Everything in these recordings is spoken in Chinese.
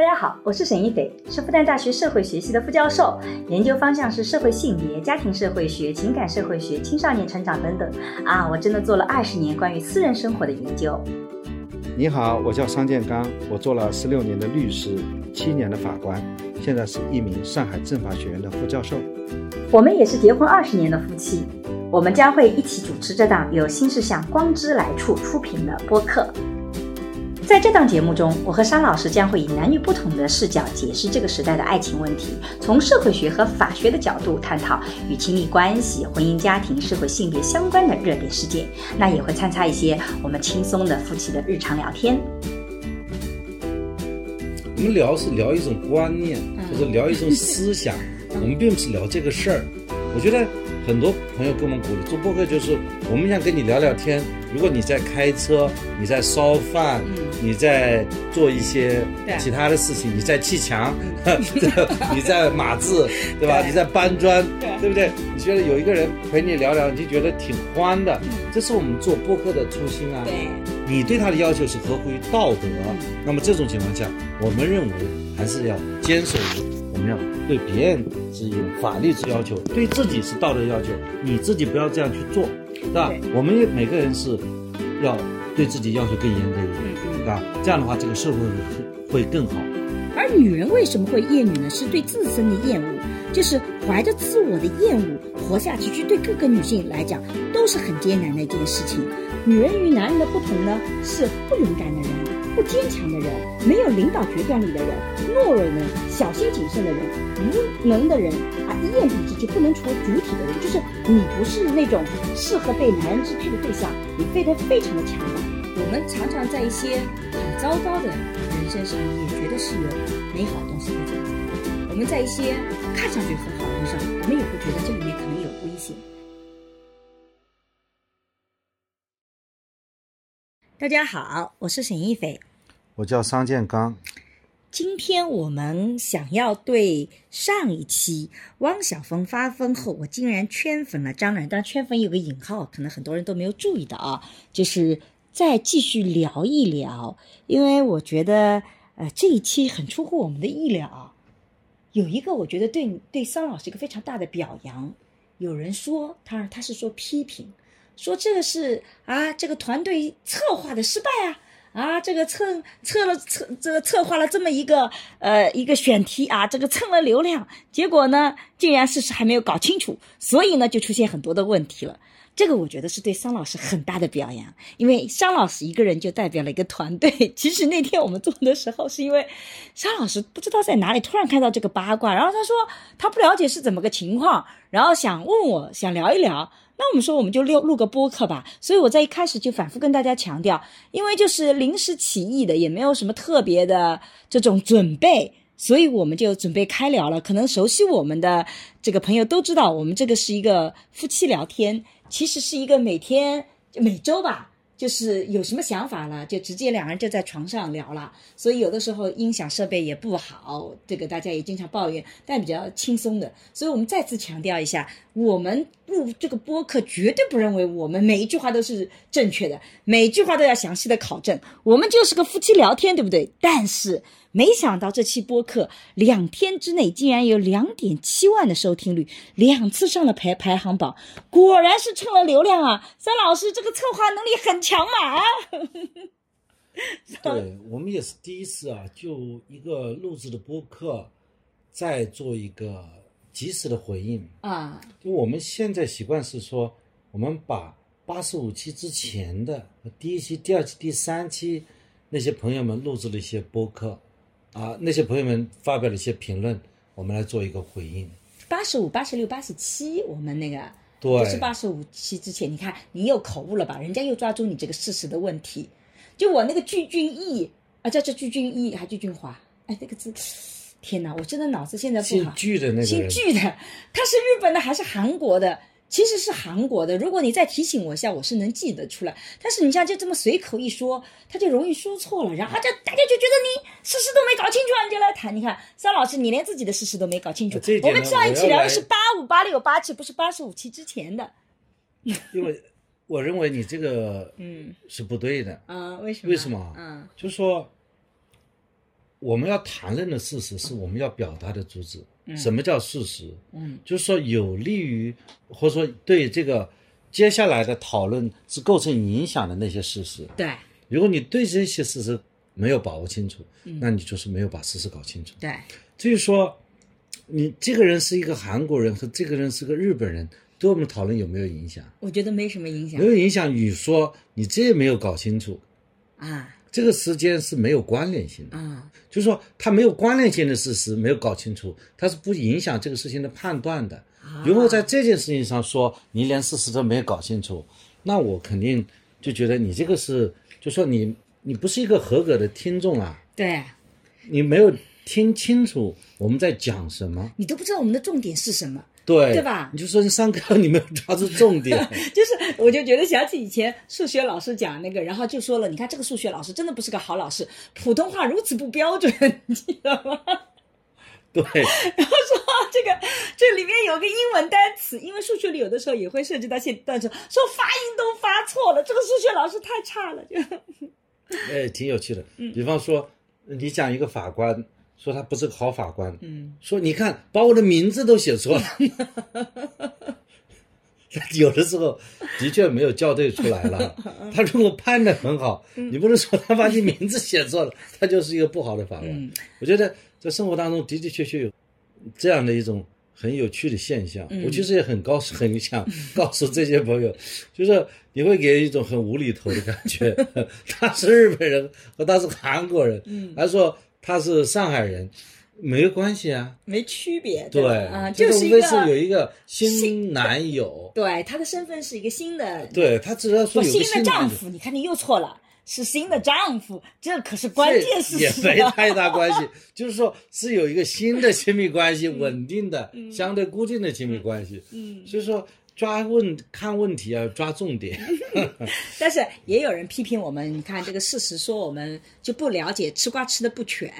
大家好，我是沈一斐，是复旦大学社会学系的副教授，研究方向是社会性别、家庭社会学、情感社会学、青少年成长等等。啊，我真的做了二十年关于私人生活的研究。你好，我叫商建刚，我做了十六年的律师，七年的法官，现在是一名上海政法学院的副教授。我们也是结婚二十年的夫妻，我们将会一起主持这档由新事项光之来处出品的播客。在这档节目中，我和沙老师将会以男女不同的视角解释这个时代的爱情问题，从社会学和法学的角度探讨与亲密关系、婚姻家庭、社会性别相关的热点事件。那也会参差一些我们轻松的夫妻的日常聊天。我们聊是聊一种观念，或者聊一种思想，我们并不是聊这个事儿。我觉得很多朋友给我们鼓励做播客，就是我们想跟你聊聊天。如果你在开车，你在烧饭，你在做一些其他的事情，你在砌墙，你在码字，对吧？你在搬砖，对不对？你觉得有一个人陪你聊聊，你就觉得挺欢的。这是我们做播客的初心啊。对，你对他的要求是合乎于道德，那么这种情况下，我们认为还是要坚守于我们要对别人是有法律之要求，对自己是道德要求，你自己不要这样去做。对吧？我们每个人是要对自己要求更严格一点，对吧？这样的话，这个社会会更好。而女人为什么会厌女呢？是对自身的厌恶，就是怀着自我的厌恶活下去，去对各个女性来讲都是很艰难的一件事情。女人与男人的不同呢，是不勇敢的人，不坚强的人，没有领导决断力的人，懦弱的人，小心谨慎的人，无能的人啊，一言蔽之就不能成为主体的人，就是你不是那种适合被男人支配的对象，你非得非常的强大。我们常常在一些很糟糕的人身上，也觉得是有美好的东西在存在。我们在一些看上去很好的人上，我们也会觉得这里面可能有危险。大家好，我是沈一斐。我叫桑建刚。今天我们想要对上一期汪小峰发疯后，我竟然圈粉了张然，但圈粉有个引号，可能很多人都没有注意到啊，就是再继续聊一聊，因为我觉得呃这一期很出乎我们的意料，有一个我觉得对对桑老师一个非常大的表扬，有人说他他是说批评。说这个是啊，这个团队策划的失败啊啊，这个策策了策这个策划了这么一个呃一个选题啊，这个蹭了流量，结果呢竟然事实还没有搞清楚，所以呢就出现很多的问题了。这个我觉得是对桑老师很大的表扬，因为桑老师一个人就代表了一个团队。其实那天我们做的时候，是因为桑老师不知道在哪里突然看到这个八卦，然后他说他不了解是怎么个情况，然后想问我想聊一聊。那我们说，我们就录录个播客吧。所以我在一开始就反复跟大家强调，因为就是临时起意的，也没有什么特别的这种准备，所以我们就准备开聊了。可能熟悉我们的这个朋友都知道，我们这个是一个夫妻聊天，其实是一个每天每周吧。就是有什么想法了，就直接两人就在床上聊了。所以有的时候音响设备也不好，这个大家也经常抱怨，但比较轻松的。所以我们再次强调一下，我们录这个播客绝对不认为我们每一句话都是正确的，每一句话都要详细的考证。我们就是个夫妻聊天，对不对？但是。没想到这期播客两天之内竟然有两点七万的收听率，两次上了排排行榜，果然是蹭了流量啊！三老师这个策划能力很强嘛？啊对我们也是第一次啊，就一个录制的播客，再做一个及时的回应啊。就我们现在习惯是说，我们把八十五期之前的第一期、第二期、第三期那些朋友们录制了一些播客。啊，那些朋友们发表了一些评论，我们来做一个回应。八十五、八十六、八十七，我们那个对，不是八十五期之前，你看你又口误了吧？人家又抓住你这个事实的问题。就我那个具俊逸啊，叫叫具俊逸还具俊华？哎，那个字，天哪，我真的脑子现在不好。姓具的那个姓具的，他是日本的还是韩国的？其实是韩国的，如果你再提醒我一下，我是能记得出来。但是你像就这么随口一说，他就容易说错了，然后就大家就觉得你事实都没搞清楚，你就来谈。你看，张老师，你连自己的事实都没搞清楚。我们上一期聊的是八五八六八七，不是八十五期之前的。因为我认为你这个嗯是不对的啊，为什么？为什么？嗯，就是说我们要谈论的事实是我们要表达的主旨。什么叫事实？嗯，就是说有利于或者说对这个接下来的讨论是构成影响的那些事实。对如果你对这些事实没有把握清楚，那你就是没有把事实搞清楚。对，至于说你这个人是一个韩国人和这个人是个日本人，对我们讨论有没有影响？我觉得没什么影响没有影响与说你这也没有搞清楚，啊这个时间是没有关联性的。啊，就是说，它没有关联性的事实没有搞清楚，它是不影响这个事情的判断的。如果在这件事情上说你连事实都没有搞清楚，那我肯定就觉得你这个是，就说你你不是一个合格的听众啊，对你没有听清楚我们在讲什么，你都不知道我们的重点是什么。对对吧你就说你上课你没有抓住重点，就是，我就觉得想起以前数学老师讲那个，然后就说了，你看这个数学老师真的不是个好老师，普通话如此不标准，你记得吗？对 然后说这个这里面有个英文单词，因为数学里有的时候也会涉及到些单词，说发音都发错了，这个数学老师太差了，就哎，挺有趣的。嗯比方说，你讲一个法官说他不是个好法官，嗯，说你看把我的名字都写错了，有的时候的确没有校对出来了。他如果判的很好，嗯你不能说他把你名字写错了，他就是一个不好的法官。嗯我觉得在生活当中的的确确有这样的一种很有趣的现象。嗯我其实也很高很想 告诉这些朋友，就是你会给人一种很无厘头的感觉。他是日本人和他是韩国人，嗯还说他是上海人，没有关系啊。没区别，对吧啊，这就是一个无非是有一个新男友，对他的身份是一个新的，对他只要说不有个新的，丈夫，你看你又错了，是新的丈夫，这可是关键事也实啊。没太大关系，就是说是有一个新的亲密关系，稳定的、相对固定的亲密关系。嗯，所以说抓问看问题啊，抓重点。但是也有人批评我们，你看这个事实说我们就不了解吃瓜吃的不全，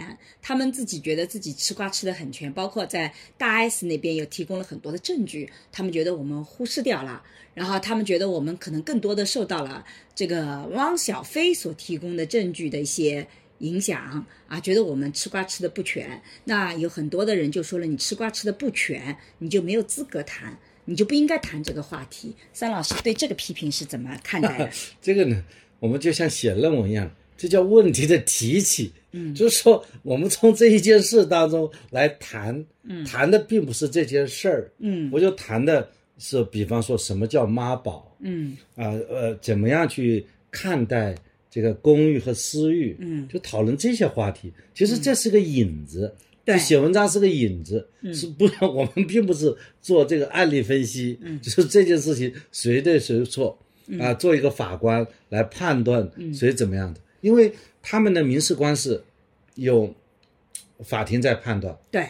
他们自己觉得自己吃瓜吃的很全，包括在大 S 那边有提供了很多的证据，他们觉得我们忽视掉了，然后他们觉得我们可能更多的受到了这个汪小菲所提供的证据的一些。影响啊，觉得我们吃瓜吃的不全，那有很多的人就说了，你吃瓜吃的不全，你就没有资格谈，你就不应该谈这个话题。三老师对这个批评是怎么看待的？这个呢，我们就像写论文一样，这叫问题的提起。嗯，就是说我们从这一件事当中来谈，嗯，谈的并不是这件事儿，嗯我就谈的是，比方说什么叫妈宝，嗯啊呃，怎么样去看待这个公寓和私域，嗯就讨论这些话题。其实这是个引子，对。写文章是个引子，是不？我们并不是做这个案例分析，就是这件事情谁对谁错啊，做一个法官来判断谁怎么样的，因为他们的民事官司有法庭在判断，对，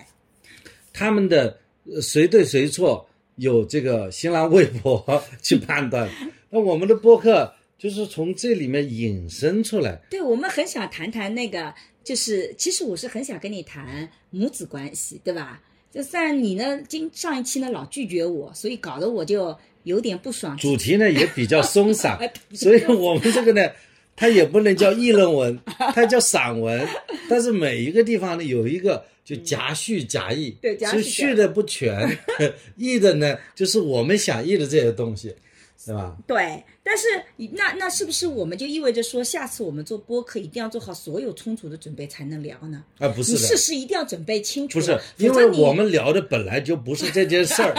他们的呃谁对谁错有这个新浪微博 去判断，那我们的播客就是从这里面引申出来。对，我们很想谈谈那个，就是其实我是很想跟你谈母子关系，对吧？就算你呢，今上一期呢老拒绝我，所以搞得我就有点不爽。主题呢也比较松散 哎，所以我们这个呢，它也不能叫议论文，它叫散文。但是每一个地方呢有一个就夹叙夹议，对夹叙的不全，议的呢就是我们想议的这些东西，对吧？对，但是那那是不是我们就意味着说，下次我们做播客一定要做好所有充足的准备才能聊呢？啊，不是你的，事实一定要准备清楚不是，，因为我们聊的本来就不是这件事儿，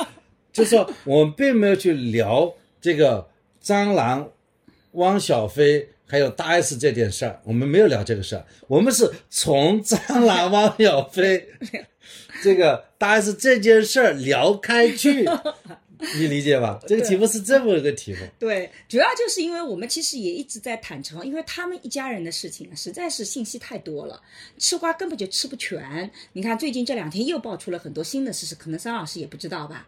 就是说我们并没有去聊这个蟑螂、汪小菲还有大 S 这件事儿，我们没有聊这个事儿，我们是从蟑螂、汪小菲这个大 S 这件事儿聊开去，你理解吧？这个题目是这么一个题目。对，主要就是因为我们其实也一直在坦诚，因为他们一家人的事情，实在是信息太多了，吃瓜根本就吃不全。你看最近这两天又爆出了很多新的事实，可能桑老师也不知道吧？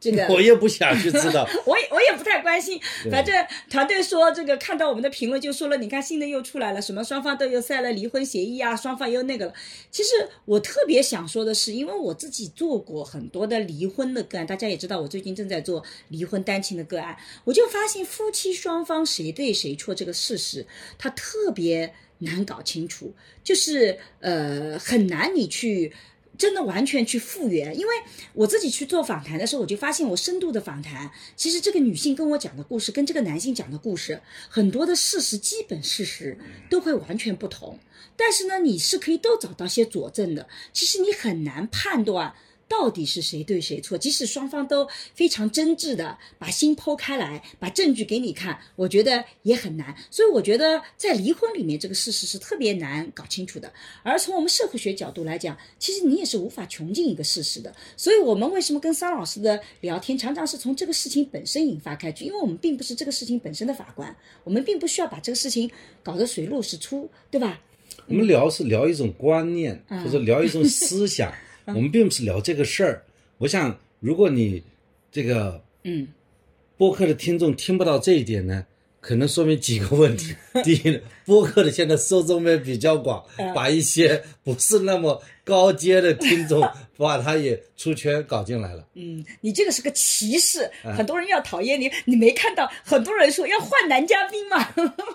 这个 我也不想去知道，我也我也不太关心，反正团队说这个看到我们的评论就说了，你看新的又出来了，什么双方都有赛了离婚协议啊，双方又那个了。其实我特别想说的是，因为我自己做过很多的离婚的个案，大家也知道我最近正在做离婚单亲的个案，我就发现夫妻双方谁对谁错这个事实，它特别。难搞清楚，就是呃很难你去。真的完全去复原，因为我自己去做访谈的时候，我就发现我深度的访谈，其实这个女性跟我讲的故事，跟这个男性讲的故事，很多的事实基本事实都会完全不同。但是呢，你是可以都找到些佐证的。其实你很难判断。到底是谁对谁错？即使双方都非常真挚的把心剖开来，把证据给你看，我觉得也很难。所以我觉得在离婚里面，这个事实是特别难搞清楚的。而从我们社会学角度来讲，其实你也是无法穷尽一个事实的。所以我们为什么跟桑老师的聊天，常常是从这个事情本身引发开去？因为我们并不是这个事情本身的法官，我们并不需要把这个事情搞得水落石出，对吧？我们聊是聊一种观念，或者聊一种思想。我们并不是聊这个事儿，我想，如果你这个嗯，播客的听众听不到这一点呢，可能说明几个问题。第一，播客的现在受众面比较广，把一些不是那么高阶的听众，把他也出圈搞进来了。嗯，你这个是个歧视，很多人要讨厌你。你没看到很多人说要换男嘉宾吗？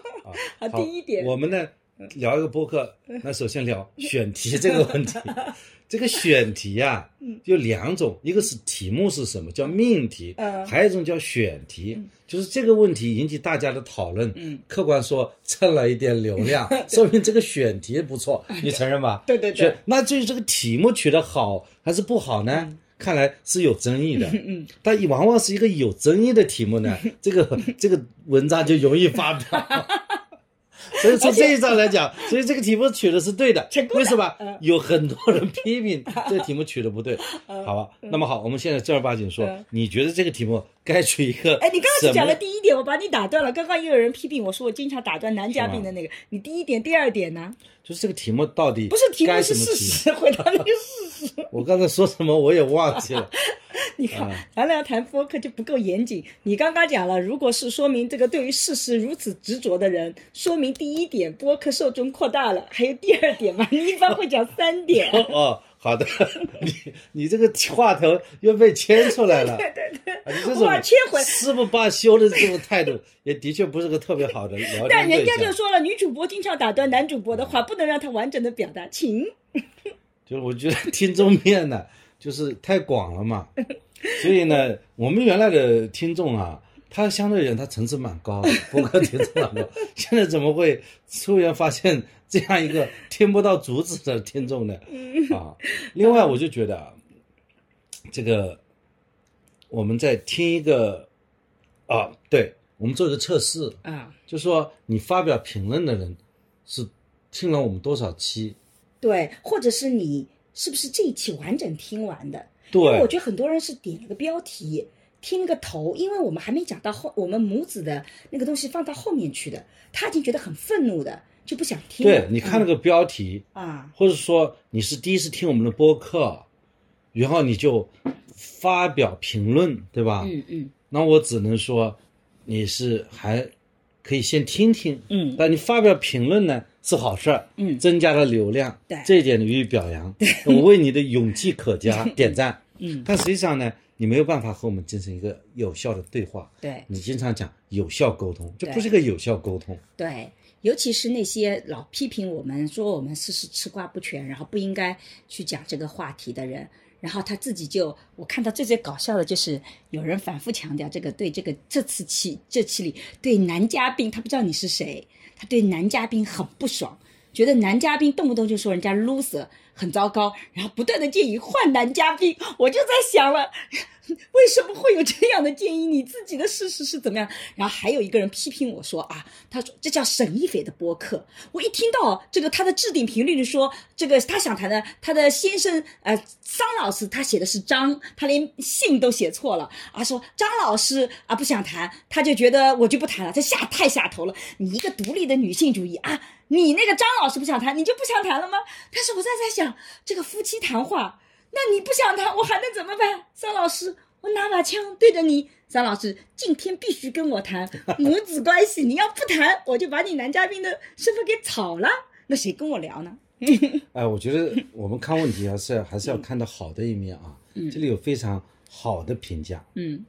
好，第一点，我们呢聊一个播客，那首先聊选题这个问题。这个选题啊，有两种，一个是题目是什么叫命题，还有一种叫选题，就是这个问题引起大家的讨论。嗯，客观说蹭了一点流量，说明这个选题不错，你承认吧？对对对。那至于这个题目取得好还是不好呢？看来是有争议的。嗯，但往往是一个有争议的题目呢，这个这个文章就容易发表。所以从这一章来讲，所以这个题目取的是对的，为什么？有很多人批评这个题目取的不对，好吧？那么好，我们现在正儿八经说，你觉得这个题目该取一个？哎，你刚刚只讲了第一点，我把你打断了。刚刚又有人批评我说我经常打断男嘉宾的那个，你第一点、第二点呢？就是这个题目到底不是题目是事实，回答那个事实。我刚才说什么我也忘记了。你看，咱俩谈播客就不够严谨。你刚刚讲了，如果是说明这个对于事实如此执着的人，说明第一点播客受众扩大了，还有第二点嘛？你一般会讲三点。哦，好的，你你这个话头又被牵出来了。对对对，你这种切回誓不罢休的这种态度，也的确不是个特别好的但人家就说了，女主播经常打断男主播的话，不能让他完整的表达情。就是我觉得听众面呢，就是太广了嘛。所以呢，我们原来的听众啊，他相对人他层次蛮高的，博客听众蛮高。现在怎么会突然发现这样一个听不到竹子的听众呢？啊，另外我就觉得啊，这个我们在听一个啊，对我们做一个测试啊，就说你发表评论的人是听了我们多少期？对，或者是你是不是这一期完整听完的？对，我觉得很多人是点了个标题，听了个头，因为我们还没讲到后，我们母子的那个东西放到后面去的，他已经觉得很愤怒的，就不想听。对，你看那个标题啊，或者说你是第一次听我们的播客，然后你就发表评论，对吧？嗯嗯。那我只能说，你是还可以先听听，嗯。但你发表评论呢是好事儿，嗯，增加了流量，对，这一点予以表扬，我为你的勇气可嘉 点赞。嗯，但实际上呢，你没有办法和我们进行一个有效的对话。对，你经常讲有效沟通，这不是个有效沟通。对，尤其是那些老批评我们说我们事实吃瓜不全，然后不应该去讲这个话题的人，然后他自己就，我看到最最搞笑的就是有人反复强调这个对这个这次期这期里对男嘉宾，他不知道你是谁，他对男嘉宾很不爽，觉得男嘉宾动不动就说人家 loser。很糟糕，然后不断的建议换男嘉宾，我就在想了，为什么会有这样的建议？你自己的事实是怎么样？然后还有一个人批评我说啊，他说这叫沈一斐的播客。我一听到这个他的置顶评论说，这个他想谈的他的先生呃桑老师，他写的是张，他连姓都写错了啊，说张老师啊不想谈，他就觉得我就不谈了，这下太下头了。你一个独立的女性主义啊。你那个张老师不想谈，你就不想谈了吗？但是我在在想，这个夫妻谈话，那你不想谈，我还能怎么办？张老师，我拿把枪对着你，张老师，今天必须跟我谈 母子关系，你要不谈，我就把你男嘉宾的身份给炒了。那谁跟我聊呢？哎，我觉得我们看问题还是还是要看到好的一面啊。嗯，这里有非常好的评价。嗯。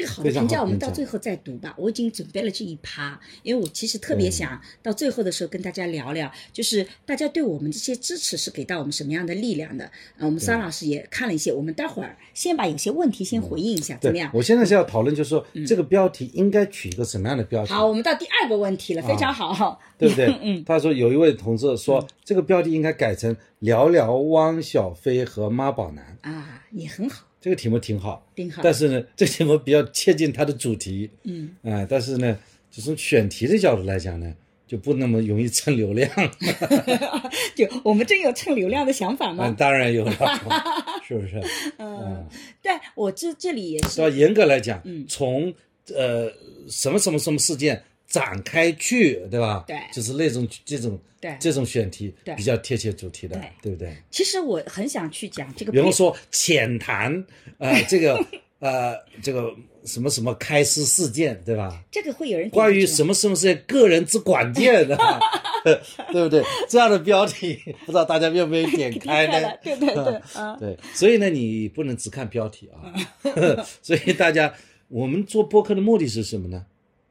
这个好的评价我们到最后再读吧。我已经准备了这一趴，因为我其实特别想到最后的时候跟大家聊聊，就是大家对我们这些支持是给到我们什么样的力量的。啊，我们桑老师也看了一些，我们待会儿先把有些问题先回应一下，怎么样？我现在是要讨论，就是说这个标题应该取一个什么样的标题？好，我们到第二个问题了，非常好。对不对？嗯，他说有一位同志说，这个标题应该改成“聊聊汪小菲和妈宝男啊，也很好，”。这个题目挺好，挺好。但是呢，这个题目比较切近它的主题，嗯，啊、但是呢，就从选题的角度来讲呢，就不那么容易蹭流量。就我们真有蹭流量的想法嗯，吗？当然有了，是不是？嗯，但我这这里也是要严格来讲，嗯从呃什么什么什么事件展开去，对吧？对就是那种这种对这种选题对比较贴切主题的，对对不对？其实我很想去讲这个，比如说浅谈呃 这个呃这个什么什么开司事件，对吧？这个会有人关于什么？么什么事件个人之管见的，对不对？这样的标题，不知道大家愿不愿意点开呢？对对对，啊，对，所以呢，你不能只看标题啊。所以大家，我们做播客的目的是什么呢？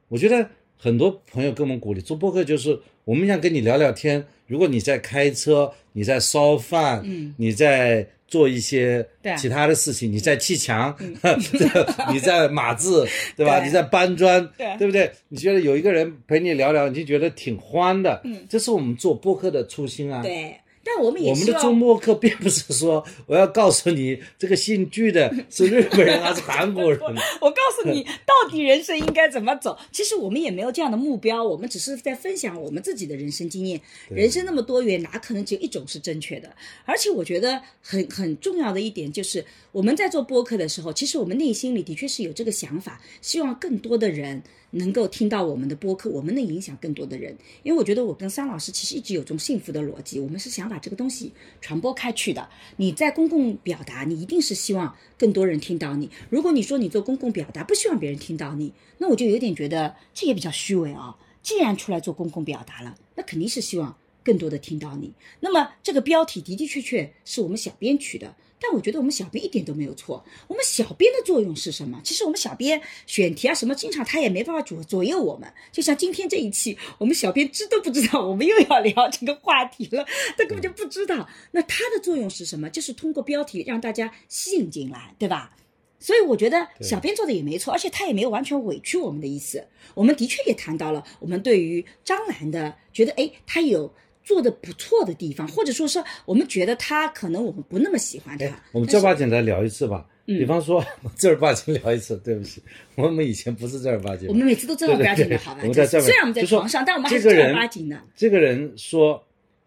我觉得很多朋友跟我们鼓励做播客，就是我们想跟你聊聊天。如果你在开车，你在烧饭，嗯，你在做一些其他的事情，你在砌墙，你在码字，对吧？你在搬砖，对不对？你觉得有一个人陪你聊聊，你就觉得挺欢的。嗯，这是我们做播客的初心啊。对。但我们也我们的希望周末课并不是说我要告诉你这个姓具的是日本人还是韩国人，我告诉你，到底人生应该怎么走？其实我们也没有这样的目标，我们只是在分享我们自己的人生经验。人生那么多元，哪可能只有一种是正确的？而且我觉得很很重要的一点就是，我们在做播客的时候，其实我们内心里的确是有这个想法，希望更多的人能够听到我们的播客，我们能影响更多的人。因为我觉得我跟桑老师其实一直有种幸福的逻辑，我们是想把这个东西传播开去的。你在公共表达，你一定是希望更多人听到你。如果你说你做公共表达不希望别人听到你，那我就有点觉得这也比较虚伪啊、既然出来做公共表达了，那肯定是希望更多的听到你。那么这个标题的的确确是我们小编取的。但我觉得我们小编一点都没有错。我们小编的作用是什么？其实我们小编选题啊什么，经常他也没办法左左右我们。就像今天这一期，我们小编知都不知道我们又要聊这个话题了，他根本就不知道。那他的作用是什么？就是通过标题让大家吸引进来，对吧？所以我觉得小编做的也没错，而且他也没有完全委屈我们的意思。我们的确也谈到了我们对于张兰的觉得，哎，他有做的不错的地方，或者说是我们觉得他可能我们不那么喜欢他。哎，我们正儿八经来聊一次吧。比方说 正儿八经聊一次，对不起，我们以前不是正儿八经。我们每次都正儿八经的，好吧？我们在这儿虽然我们在床上，但我们还是正儿八经的。这个人说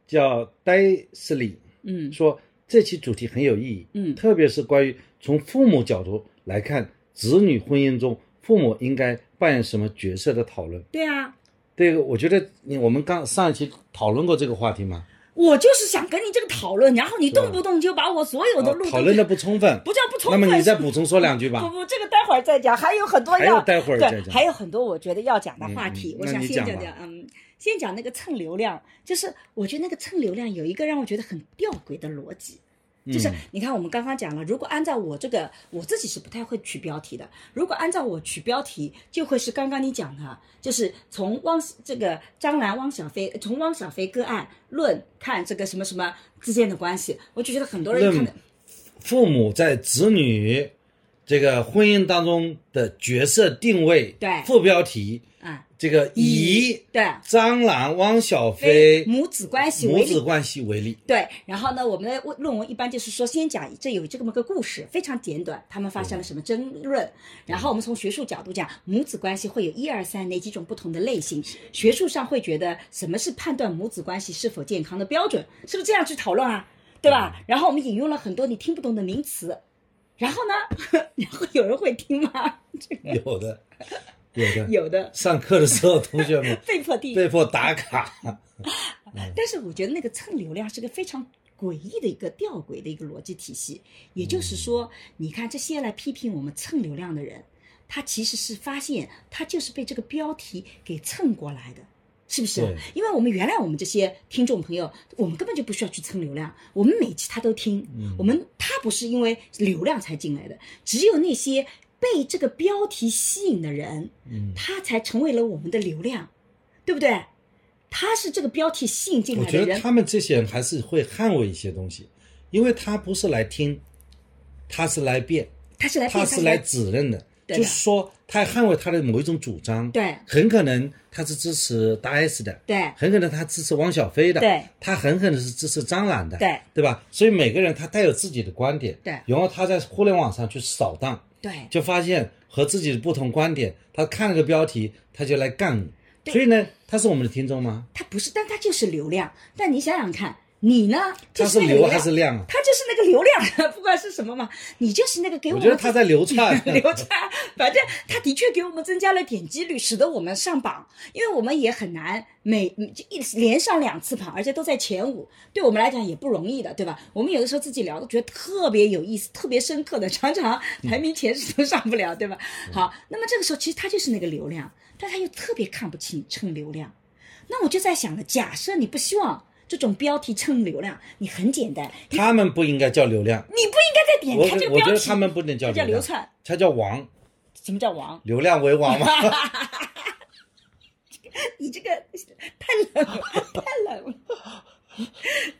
叫戴斯里，嗯说这期主题很有意义，嗯特别是关于从父母角度来看子女婚姻中父母应该扮演什么角色的讨论。对啊，这个我觉得你我们刚上一期讨论过这个话题吗？我就是想跟你这个讨论，然后你动不动就把我所有的路讨论的不充分，不叫不充分。那么你再补充说两句吧。不不，这个待会儿再讲，还有很多要待会儿再对，讲还有很多我觉得要讲的话题。我想先讲讲，嗯，先讲那个蹭流量，就是我觉得那个蹭流量有一个让我觉得很吊诡的逻辑。就是嗯。你看，我们刚刚讲了，如果按照我这个，我自己是不太会取标题的。如果按照我取标题，就会是刚刚你讲的，就是从汪这个张兰、汪小菲，从汪小菲个案论看这个什么什么之间的关系，我就觉得很多人看的，父母在子女这个婚姻当中的角色定位，对。副标题啊，这个以对。张兰、汪小菲母子关系母子关系为例，对，然后呢，我们的论文一般就是说，先讲这有这么个故事，非常简短，他们发生了什么争论，然后我们从学术角度讲，母子关系会有一二三哪几种不同的类型，学术上会觉得什么是判断母子关系是否健康的标准，是不是这样去讨论啊？对吧？然后我们引用了很多你听不懂的名词，然后呢，然后有人会听吗？有的，有的，有的上课的时候，同学们 被迫地被迫打卡，但是我觉得那个蹭流量是个非常诡异的一个吊诡的一个逻辑体系。也就是说，你看这些来批评我们蹭流量的人，他其实是发现他就是被这个标题给蹭过来的。是不是？因为我们原来我们这些听众朋友，我们根本就不需要去蹭流量，我们每期他都听。我们他不是因为流量才进来的，只有那些被这个标题吸引的人，嗯，他才成为了我们的流量，对不对？他是这个标题吸引进来的我觉得他们这些人还是会捍卫一些东西，因为他不是来听，他是来辩，他是来他是来指认的，的就是说他捍卫他的某一种主张，对很可能他是支持大 S 的，对很可能他支持汪小菲的，对，他很可能是支持张兰的，对对吧？所以每个人他带有自己的观点，对然后他在互联网上去扫荡，对就发现和自己的不同观点，他看了个标题他就来杠你，所以呢，他是我们的听众吗？他不是，但他就是流量。但你想想看，你呢？就是流还是量啊？他就是那个流量，不管是什么嘛，你就是那个给们我觉得他在流窜 流窜，反正他的确给我们增加了点击率，使得我们上榜，因为我们也很难每就一连上两次榜，而且都在前五，对我们来讲也不容易的，对吧？我们有的时候自己聊都觉得特别有意思、特别深刻的，常常排名前十都上不了，对吧？好，那么这个时候其实他就是那个流量，但他又特别看不清蹭流量。那我就在想了，假设你不希望这种标题蹭流量，你很简单，他们不应该叫流量，你不应该再点开这个标题。我觉得他们不能叫流量，流窜，他叫王，什么叫王？流量为王吗。你这个太冷了，太冷了。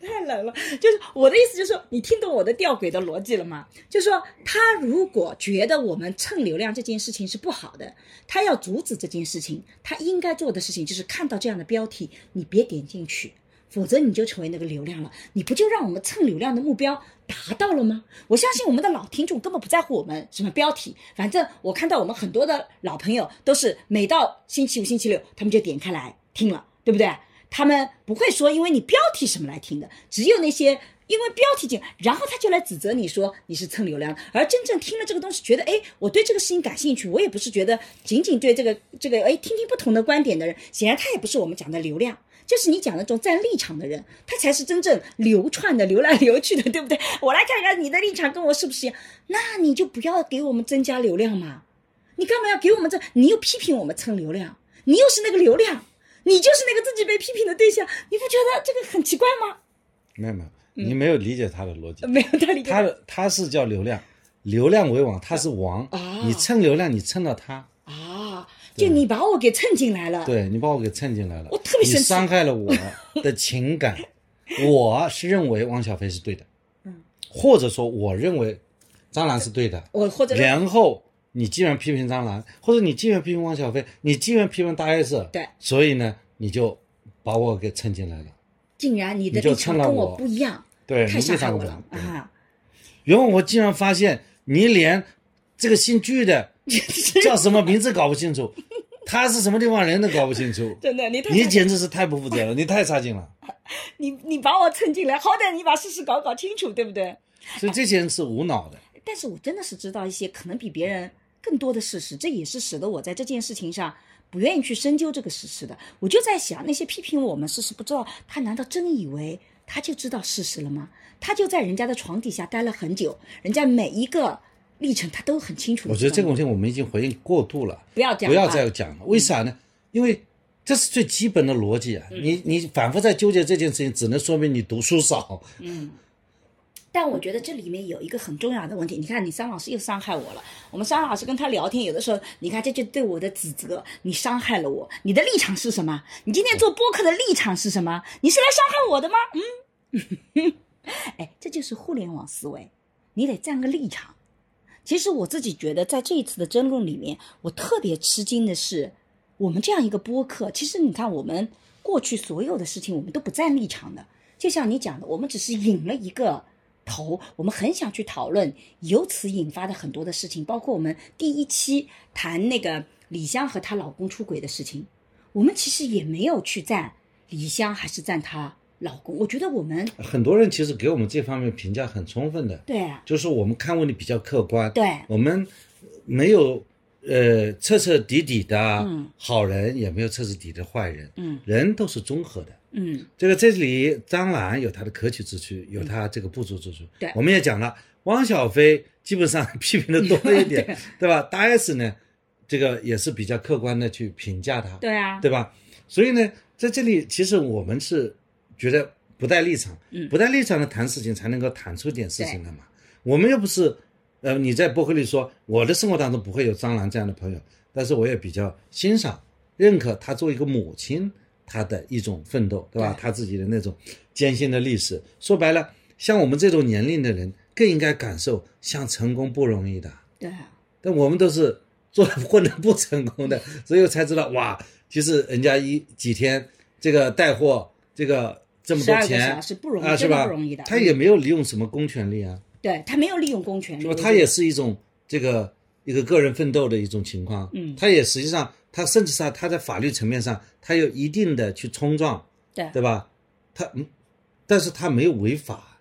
太冷了，就是我的意思，就是说你听懂我的吊诡的逻辑了吗？就是说，他如果觉得我们蹭流量这件事情是不好的，他要阻止这件事情，他应该做的事情就是看到这样的标题，你别点进去，否则你就成为那个流量了，你不就让我们蹭流量的目标达到了吗？我相信我们的老听众根本不在乎我们什么标题，反正我看到我们很多的老朋友都是每到星期五、星期六，他们就点开来听了，对不对？他们不会说因为你标题什么来听的，只有那些因为标题进，然后他就来指责你说你是蹭流量，而真正听了这个东西，觉得哎，我对这个事情感兴趣，我也不是觉得仅仅对这个这个哎听听不同的观点的人，显然他也不是我们讲的流量。就是你讲的那种站立场的人，他才是真正流窜的、流来流去的，对不对？我来看看你的立场跟我是不是一样，那你就不要给我们增加流量嘛。你干嘛要给我们这？你又批评我们蹭流量，你又是那个流量，你就是那个自己被批评的对象，你不觉得这个很奇怪吗？没有没有，你没有理解他的逻辑。没有他理。他的他是叫流量，流量为王，他是王。啊你蹭流量，你蹭到他，啊，就你把我给蹭进来了。对你把我给蹭进来了，我特别生气。你伤害了我的情感。我是认为汪小菲是对的，嗯，或者说我认为张兰是对的，我或者然后你既然批评张兰，或者你既然批评汪小菲，你既然批评大 S，对，所以呢，你就把我给蹭进来了。竟然你的立场跟蹭了我我。不一样，对，太你伤害我了啊！然后我竟然发现你连这个姓具的 叫什么名字搞不清楚，他是什么地方人都搞不清楚，真的，你太你简直是太不负责了，你太差劲了。你你把我蹭进来，好歹你把事实搞搞清楚，对不对？所以这些人是无脑的。但是我真的是知道一些可能比别人更多的事实，这也是使得我在这件事情上不愿意去深究这个事实的。我就在想，那些批评我们事实不知道，他难道真以为他就知道事实了吗？他就在人家的床底下待了很久，人家每一个历程他都很清楚我觉得这个问题我们已经回应过度了，不要讲不要啊再讲了。为啥呢？因为这是最基本的逻辑啊！嗯你你反复在纠结这件事情，只能说明你读书少。嗯但我觉得这里面有一个很重要的问题，你看，你桑老师又伤害我了。我们桑老师跟他聊天，有的时候，你看这就对我的指责，你伤害了我。你的立场是什么？你今天做播客的立场是什么？你是来伤害我的吗？嗯，哎，这就是互联网思维，你得站个立场。其实我自己觉得，在这一次的争论里面，我特别吃惊的是，我们这样一个播客，其实你看，我们过去所有的事情，我们都不站立场的。就像你讲的，我们只是引了一个头，我们很想去讨论，由此引发的很多的事情，包括我们第一期谈那个李湘和她老公出轨的事情，我们其实也没有去站李湘还是站她老公。我觉得我们很多人其实给我们这方面评价很充分的，对啊就是我们看问题比较客观，对我们没有呃彻彻底底的嗯好人，也没有彻彻底底的坏人，嗯人都是综合的。嗯这个这里张兰有她的可取之处，有她这个不足之处。对我们也讲了，汪小菲基本上 批评的多一 点，对吧？大 S 呢，这个也是比较客观的去评价他，对啊对吧？所以呢，在这里其实我们是觉得不带立场，嗯不带立场的谈事情才能够谈出点事情来嘛。我们又不是呃，你在博客里说我的生活当中不会有张兰这样的朋友，但是我也比较欣赏、认可她作为一个母亲她的一种奋斗，对吧？对她自己的那种艰辛的历史。说白了，像我们这种年龄的人，更应该感受像成功不容易的。对啊，但我们都是做混的不成功的，所以我才知道哇，其实人家一几天这个带货这个这么多12个钱小时不容易啊，是吧不容易的？他也没有利用什么公权力啊，对他没有利用公权力，是吧？他也是一种这个一个个人奋斗的一种情况，嗯他也实际上他甚至上他在法律层面上他有一定的去冲撞，对对吧？他嗯，但是他没有违法，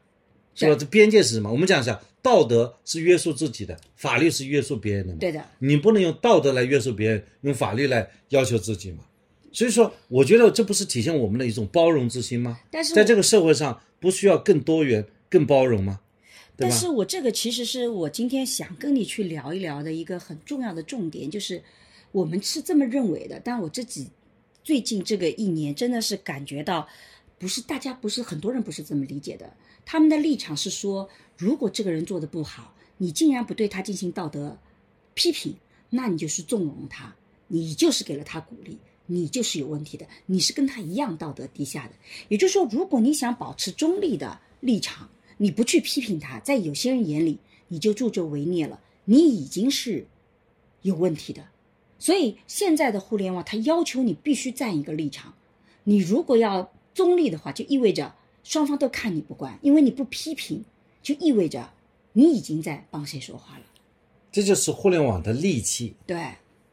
是吧？这边界是什么？我们讲一下，道德是约束自己的，法律是约束别人的嘛。对的，你不能用道德来约束别人，用法律来要求自己嘛。所以说，我觉得这不是体现我们的一种包容之心吗？但是在这个社会上，不需要更多元、更包容吗？对吧？但是我这个其实是我今天想跟你去聊一聊的一个很重要的重点，就是我们是这么认为的，但我自己最近这个一年真的是感觉到，不是大家不是很多人不是这么理解的，他们的立场是说，如果这个人做的不好，你竟然不对他进行道德批评，那你就是纵容他，你就是给了他鼓励。你就是有问题的，你是跟他一样道德低下的。也就是说，如果你想保持中立的立场，你不去批评他，在有些人眼里，你就助纣为虐了，你已经是有问题的。所以现在的互联网，它要求你必须站一个立场。你如果要中立的话，就意味着双方都看你不惯，因为你不批评，就意味着你已经在帮谁说话了。这就是互联网的利器，对，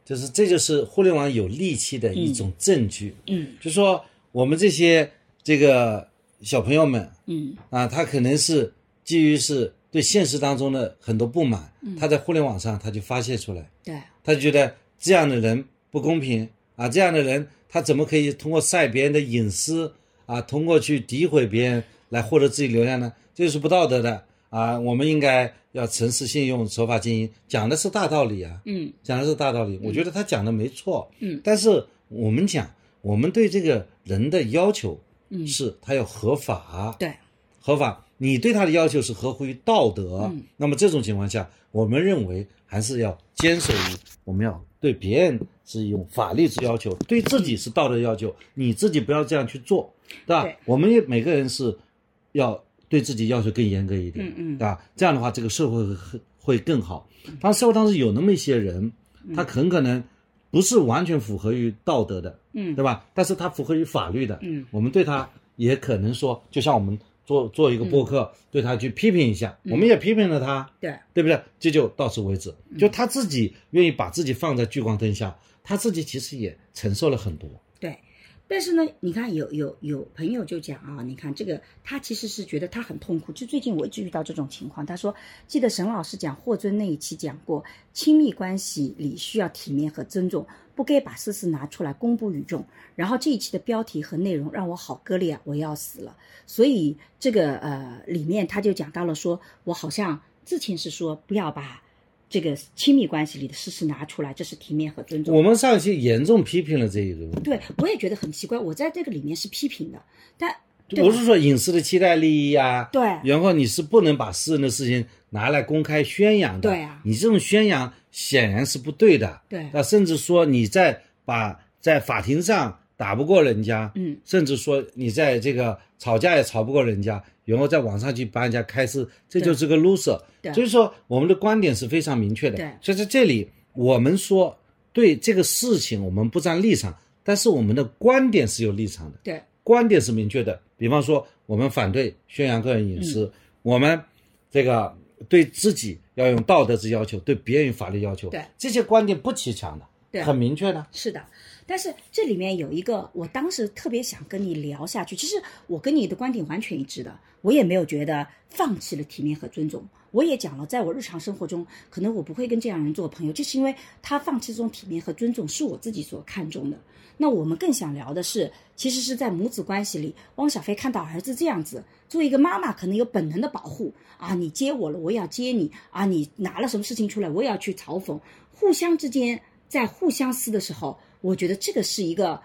就是这就是互联网有利器的一种证据。嗯就说我们这些这个小朋友们嗯啊，他可能是基于是对现实当中的很多不满，他在互联网上他就发泄出来。对，他就觉得这样的人不公平啊，这样的人他怎么可以通过晒别人的隐私啊，通过去诋毁别人来获得自己流量呢？这就是不道德的啊！我们应该要诚实信用、守法经营，讲的是大道理啊，嗯讲的是大道理。我觉得他讲的没错，嗯，但是我们讲，我们对这个人的要求嗯，是他要合法，对，合法，你对他的要求是合乎于道德，嗯那么这种情况下，我们认为还是要坚守于我们要对别人是用法律之要求，对自己是道德要求，你自己不要这样去做，对吧？对我们也每个人是要对自己要求更严格一点，嗯嗯对吧？这样的话，这个社会会会更好。当然，社会当中有那么一些人，他很可能不是完全符合于道德的，嗯对吧？但是他符合于法律的，嗯，我们对他也可能说，就像我们做做一个播客，对他去批评一下，我们也批评了他，对，对不对？这就到此为止。就他自己愿意把自己放在聚光灯下，他自己其实也承受了很多。但是呢，你看有有有朋友就讲啊，你看这个他其实是觉得他很痛苦。就最近我一直遇到这种情况，他说记得沈老师讲霍尊那一期讲过，亲密关系里需要体面和尊重，不该把私事拿出来公布于众。然后这一期的标题和内容让我好割裂啊，我要死了。所以这个呃里面他就讲到了说，我好像之前是说不要把这个亲密关系里的事实拿出来，这是体面和尊重。我们上一期严重批评了这一个问题，对，我也觉得很奇怪，我在这个里面是批评的，但对吧我是说隐私的期待利益啊，对。然后你是不能把私人的事情拿来公开宣扬的，对啊。你这种宣扬显然是不对的，对。那甚至说你在把在法庭上打不过人家，嗯，甚至说你在这个吵架也吵不过人家，然后在网上去帮人家开撕，这就是个 loser。对所以说我们的观点是非常明确的。对所以在这里我们说对这个事情我们不站立场，但是我们的观点是有立场的。对观点是明确的。比方说，我们反对宣扬个人隐私，嗯我们这个对自己要用道德之要求，对别人有法律要求。对这些观点不骑墙的，对很明确的。是的。但是这里面有一个，我当时特别想跟你聊下去。其实我跟你的观点完全一致的，我也没有觉得放弃了体面和尊重。我也讲了，在我日常生活中，可能我不会跟这样人做朋友，就是因为他放弃这种体面和尊重是我自己所看重的。那我们更想聊的是，其实是在母子关系里，汪小菲看到儿子这样子，作为一个妈妈，可能有本能的保护啊，你接我了，我也要接你啊，你拿了什么事情出来，我也要去嘲讽，互相之间在互相撕的时候，我觉得这个是一个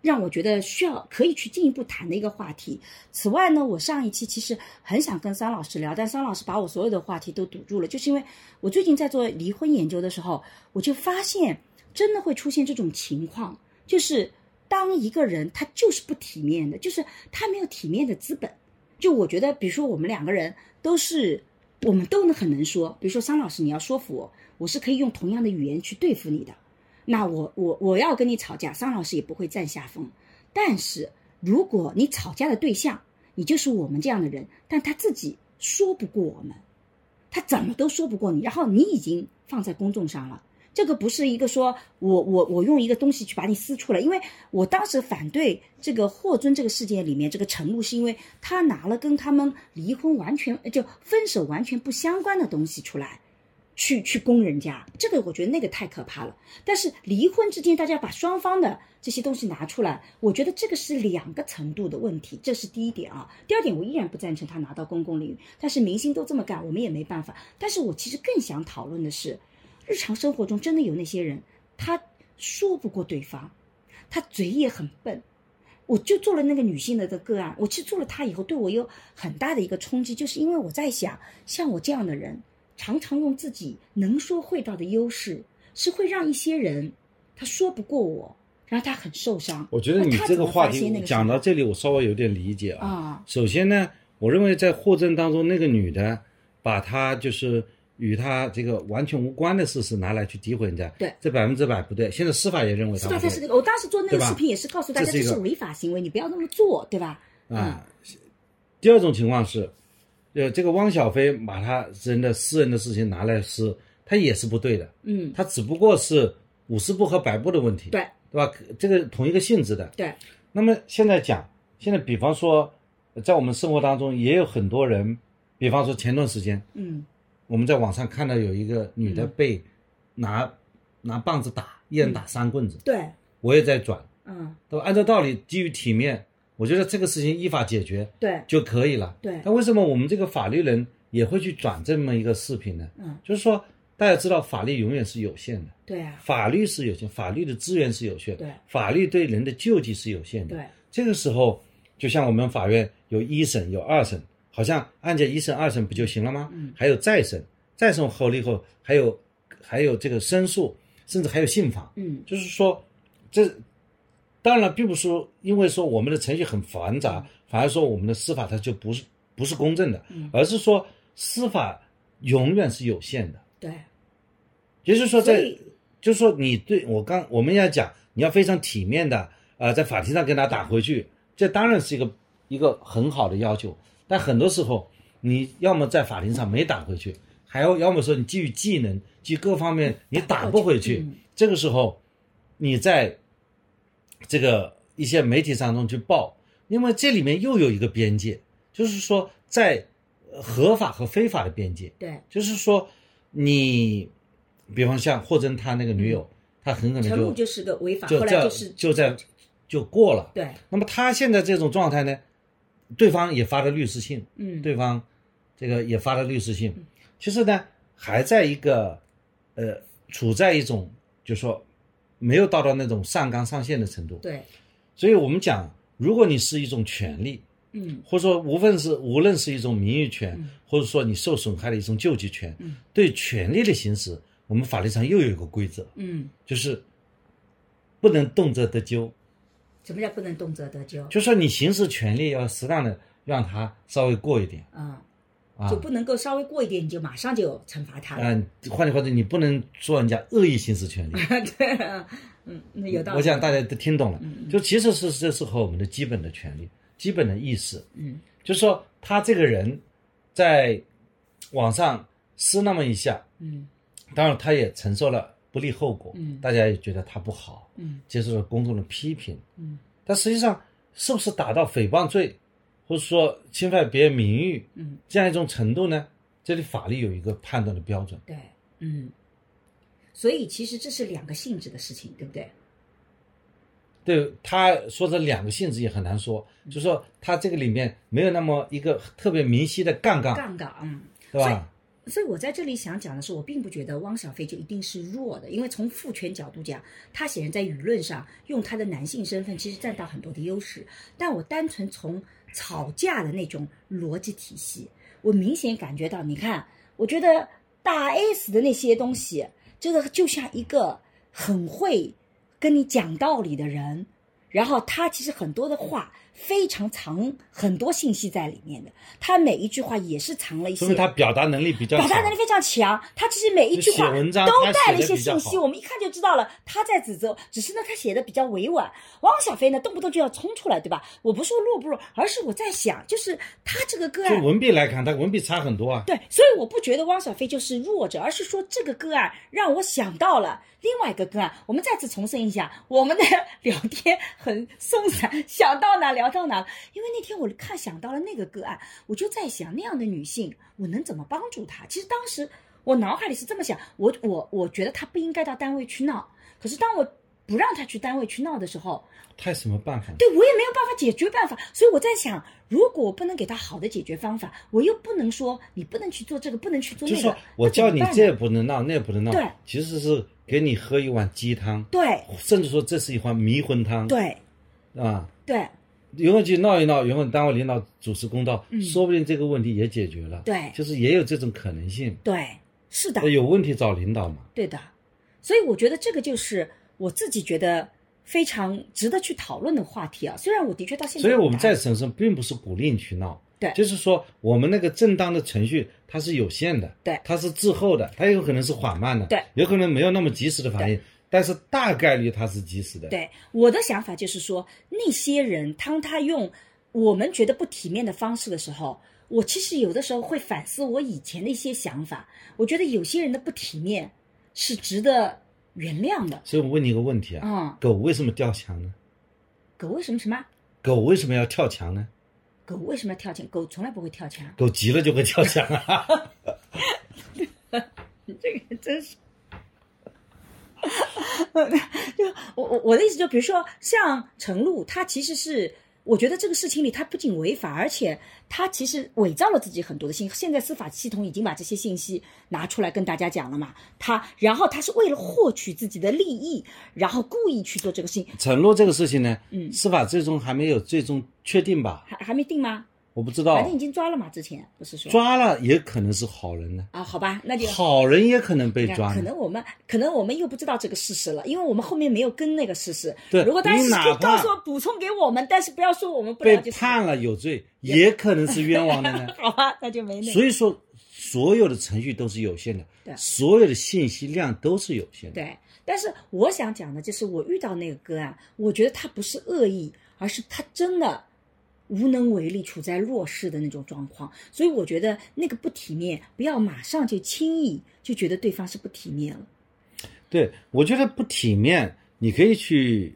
让我觉得需要可以去进一步谈的一个话题。此外呢，我上一期其实很想跟桑老师聊，但桑老师把我所有的话题都堵住了，就是因为我最近在做离婚研究的时候，我就发现真的会出现这种情况，就是当一个人他就是不体面的，就是他没有体面的资本。就我觉得，比如说我们两个人都是，我们都能很能说，比如说桑老师，你要说服我，我是可以用同样的语言去对付你的。那我我我要跟你吵架，桑老师也不会占下风。但是如果你吵架的对象，你就是我们这样的人，但他自己说不过我们，他怎么都说不过你，然后你已经放在公众上了，这个不是一个说我我我用一个东西去把你撕出来，因为我当时反对这个霍尊这个事件里面这个陈露，是因为他拿了跟他们离婚完全就分手完全不相关的东西出来。去去攻人家，这个我觉得那个太可怕了。但是离婚之间，大家把双方的这些东西拿出来，我觉得这个是两个程度的问题，这是第一点啊。第二点，我依然不赞成他拿到公共领域，但是明星都这么干，我们也没办法。但是我其实更想讨论的是，日常生活中真的有那些人，他说不过对方，他嘴也很笨。我就做了那个女性的的个案，我其实做了他以后，对我有很大的一个冲击，就是因为我在想，像我这样的人。常常用自己能说会道的优势，是会让一些人他说不过我，然后他很受伤。我觉得你这个话题讲到这里，我稍微有点理解啊。首先呢，我认为在获证当中，那个女的把她就是与她这个完全无关的事实拿来去诋毁人家，对，这百分之百不对。现在司法也认为，司法在是这个。我当时做那个视频也是告诉大家这是违法行为，你不要那么做，对吧？啊。第二种情况是。呃，这个汪小菲把他人的私人的事情拿来撕，他也是不对的。嗯，他只不过是五十步和百步的问题。对，对吧？这个同一个性质的。对。那么现在讲，现在比方说，在我们生活当中也有很多人，比方说前段时间，嗯，我们在网上看到有一个女的被拿拿棒子打，一人打三棍子。对。我也在转。嗯。都按照道理，基于体面。我觉得这个事情依法解决，对就可以了。对，那为什么我们这个法律人也会去转这么一个视频呢？嗯，就是说大家知道法律永远是有限的。对啊，法律是有限，法律的资源是有限。对，法律对人的救济是有限的。对，这个时候就像我们法院有一审有二审，好像案件一审二审不就行了吗？嗯，还有再审，再审后了以后还有还有这个申诉，甚至还有信访。嗯，就是说这。当然，并不是说因为说我们的程序很繁杂，反而说我们的司法它就不是不是公正的，而是说司法永远是有限的。对，也就是说，在就是说你对我刚我们要讲，你要非常体面的啊，在法庭上跟他打回去，这当然是一个一个很好的要求。但很多时候，你要么在法庭上没打回去，还要要么说你基于技能，基于各方面你打不回去，这个时候你在。这个一些媒体当中去报，因为这里面又有一个边界，就是说在合法和非法的边界。对，就是说你，比方像霍真他那个女友，他很可能就就是个违法，就就是就在就过了。对。那么他现在这种状态呢，对方也发了律师信，嗯，对方这个也发了律师信，其实呢还在一个呃处在一种就是说。没有到达那种上纲上线的程度，对，所以我们讲，如果你是一种权利，嗯，或者说无论是无论是一种名誉权，或者说你受损害的一种救济权，嗯，对权利的行使，我们法律上又有一个规则，嗯，就是不能动辄得咎。什么叫不能动辄得咎？就说你行使权利要适当的让它稍微过一点，啊。就不能够稍微过一点，你就马上就惩罚他。嗯，换句话说，你不能说人家恶意行使权利。对，嗯，那有道理。我想大家都听懂了。就其实是这是和我们的基本的权利、基本的意识。嗯，就是说他这个人，在网上撕那么一下，嗯，当然他也承受了不利后果。嗯，大家也觉得他不好。嗯，接受了公众的批评。嗯，但实际上是不是打到诽谤罪？或者说侵犯别人名誉，嗯，这样一种程度呢？这里法律有一个判断的标准。对，嗯，所以其实这是两个性质的事情，对不对？对，他说这两个性质也很难说，就说他这个里面没有那么一个特别明晰的杠杠，杠杠，嗯，对吧？所以我在这里想讲的是，我并不觉得汪小菲就一定是弱的，因为从父权角度讲，他显然在舆论上用他的男性身份其实占到很多的优势。但我单纯从吵架的那种逻辑体系，我明显感觉到，你看，我觉得大 S 的那些东西，真的就像一个很会跟你讲道理的人，然后他其实很多的话。非常藏很多信息在里面的，他每一句话也是藏了一些，说明他表达能力比较，表达能力非常强。他其实每一句话都带了一些信息，我们一看就知道了他在指责。只是呢，他写的比较委婉。汪小菲呢，动不动就要冲出来，对吧？我不说弱不弱，而是我在想，就是他这个个案，就文笔来看，他文笔差很多啊。对，所以我不觉得汪小菲就是弱者，而是说这个个案让我想到了另外一个个案。我们再次重申一下，我们的 聊天很松散，想到哪聊。到哪？因为那天我看想到了那个个案，我就在想那样的女性，我能怎么帮助她？其实当时我脑海里是这么想，我我我觉得她不应该到单位去闹。可是当我不让她去单位去闹的时候，她有什么办法？对我也没有办法解决办法。所以我在想，如果我不能给她好的解决方法，我又不能说你不能去做这个，不能去做那个。就说我叫你这不能闹，那不能闹。对，其实是给你喝一碗鸡汤。对，甚至说这是一碗迷魂汤。对，啊，对。以后去闹一闹，以后单位领导主持公道，说不定这个问题也解决了。对，就是也有这种可能性。对，是的。有问题找领导嘛？对的。所以我觉得这个就是我自己觉得非常值得去讨论的话题啊。虽然我的确到现在，所以我们在审审并不是鼓励你去闹，对，就是说我们那个正当的程序它是有限的，对，它是滞后的，它有可能是缓慢的，对，有可能没有那么及时的反应。但是大概率它是及时的。对，我的想法就是说，那些人当他用。我们觉得不体面的方式的时候，我其实有的时候会反思我以前的一些想法。我觉得有些人的不体面是值得原谅的。所以我问你一个问题啊，嗯，狗为什么掉墙呢？狗为什么什么？狗为什么要跳墙呢？狗为什么要跳墙？狗从来不会跳墙。狗急了就会跳墙啊！你 这个人真是，就我我我的意思就比如说像陈露，他其实是。我觉得这个事情里，他不仅违法，而且他其实伪造了自己很多的信息。现在司法系统已经把这些信息拿出来跟大家讲了嘛？他然后他是为了获取自己的利益，然后故意去做这个事情。承诺这个事情呢？嗯，司法最终还没有最终确定吧？还还没定吗？我不知道，反正已经抓了嘛，之前不是说抓了也可能是好人呢啊？好吧，那就好人也可能被抓，可能我们可能我们又不知道这个事实了，因为我们后面没有跟那个事实。对，如果大家可以告诉我补充给我们，但是不要说我们不被判了有罪，也可能是冤枉的呢。好吧，那就没那。所以说，所有的程序都是有限的，对，所有的信息量都是有限的。对，但是我想讲的就是，我遇到那个个案，我觉得他不是恶意，而是他真的。无能为力，处在弱势的那种状况，所以我觉得那个不体面，不要马上就轻易就觉得对方是不体面了。对，我觉得不体面，你可以去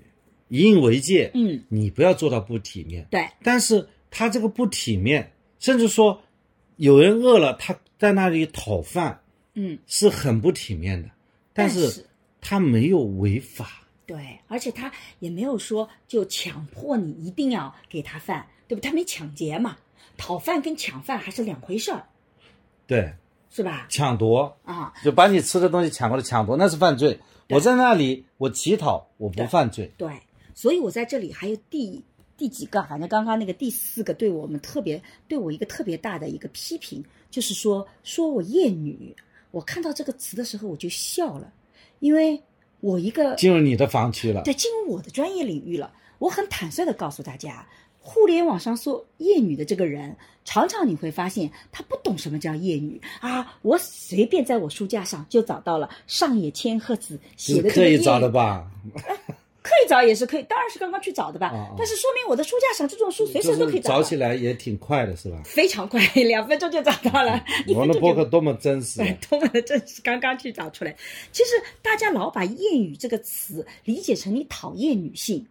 引以为戒，嗯，你不要做到不体面。对，但是他这个不体面，甚至说有人饿了，他在那里讨饭，嗯，是很不体面的，但是他没有违法，对，而且他也没有说就强迫你一定要给他饭。对不？他没抢劫嘛，讨饭跟抢饭还是两回事儿，对，是吧？抢夺啊，就把你吃的东西抢过来抢夺，那是犯罪。我在那里，我乞讨，我不犯罪。对，所以我在这里还有第第几个，反正刚刚那个第四个，对我们特别对我一个特别大的一个批评，就是说说我厌女。我看到这个词的时候，我就笑了，因为我一个进入你的房区了，对，进入我的专业领域了。我很坦率的告诉大家。互联网上说厌女的这个人，常常你会发现他不懂什么叫厌女啊！我随便在我书架上就找到了上野千鹤子写的这个。可以找的吧？可以找也是可以，当然是刚刚去找的吧。但是说明我的书架上这种书随时都可以找。找起来也挺快的，是吧？非常快，两分钟就找到了。我的博客多么真实，多么的真实，刚刚去找出来。其实大家老把厌女这个词理解成你讨厌女性。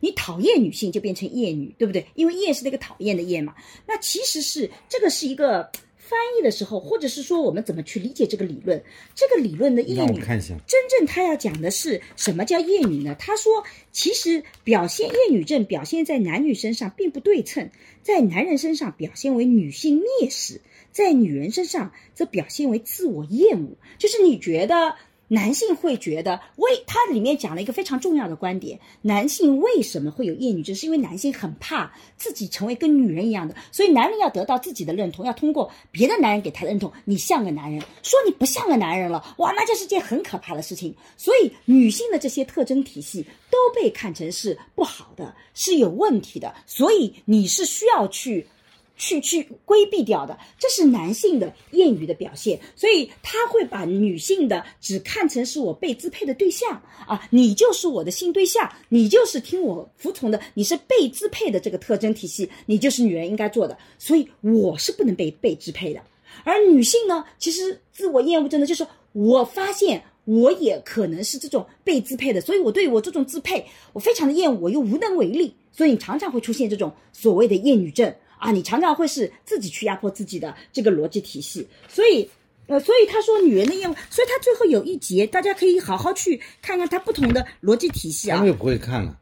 你讨厌女性就变成厌女，对不对？因为厌是那个讨厌的厌嘛。那其实是这个是一个翻译的时候，或者是说我们怎么去理解这个理论？这个理论的厌女，真正他要讲的是什么叫厌女呢？他说，其实表现厌女症表现在男女身上并不对称，在男人身上表现为女性蔑视，在女人身上则表现为自我厌恶，就是你觉得。男性会觉得，为它里面讲了一个非常重要的观点：男性为什么会有厌女症？是因为男性很怕自己成为跟女人一样的，所以男人要得到自己的认同，要通过别的男人给他的认同，你像个男人。说你不像个男人了，哇，那就是件很可怕的事情。所以女性的这些特征体系都被看成是不好的，是有问题的。所以你是需要去。去去规避掉的，这是男性的厌女的表现，所以他会把女性的只看成是我被支配的对象啊，你就是我的性对象，你就是听我服从的，你是被支配的这个特征体系，你就是女人应该做的，所以我是不能被被支配的。而女性呢，其实自我厌恶症呢就是我发现我也可能是这种被支配的，所以我对我这种支配我非常的厌恶，我又无能为力，所以你常常会出现这种所谓的厌女症。啊，你常常会是自己去压迫自己的这个逻辑体系，所以，呃，所以他说女人的厌恶，所以他最后有一节，大家可以好好去看看他不同的逻辑体系啊。他们又不会看了，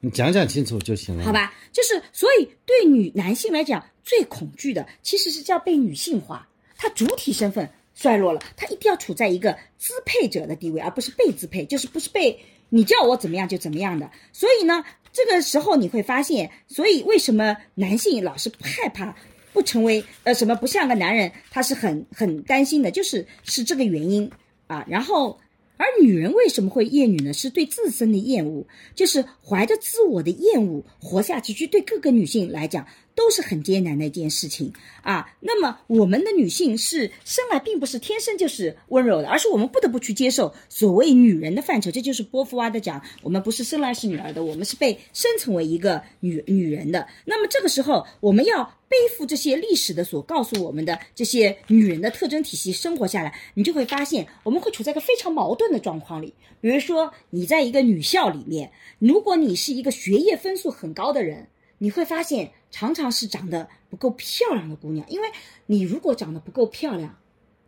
你讲讲清楚就行了。好吧，就是所以对女男性来讲，最恐惧的其实是叫被女性化，他主体身份衰落了，他一定要处在一个支配者的地位，而不是被支配，就是不是被你叫我怎么样就怎么样的。所以呢。这个时候你会发现，所以为什么男性老是害怕不成为呃什么不像个男人，他是很很担心的，就是是这个原因啊。然后，而女人为什么会厌女呢？是对自身的厌恶，就是怀着自我的厌恶活下去，就对各个女性来讲。都是很艰难的一件事情啊。那么，我们的女性是生来并不是天生就是温柔的，而是我们不得不去接受所谓女人的范畴。这就是波伏娃的讲，我们不是生来是女儿的，我们是被生成为一个女女人的。那么，这个时候我们要背负这些历史的所告诉我们的这些女人的特征体系生活下来，你就会发现我们会处在一个非常矛盾的状况里。比如说，你在一个女校里面，如果你是一个学业分数很高的人。你会发现，常常是长得不够漂亮的姑娘，因为你如果长得不够漂亮，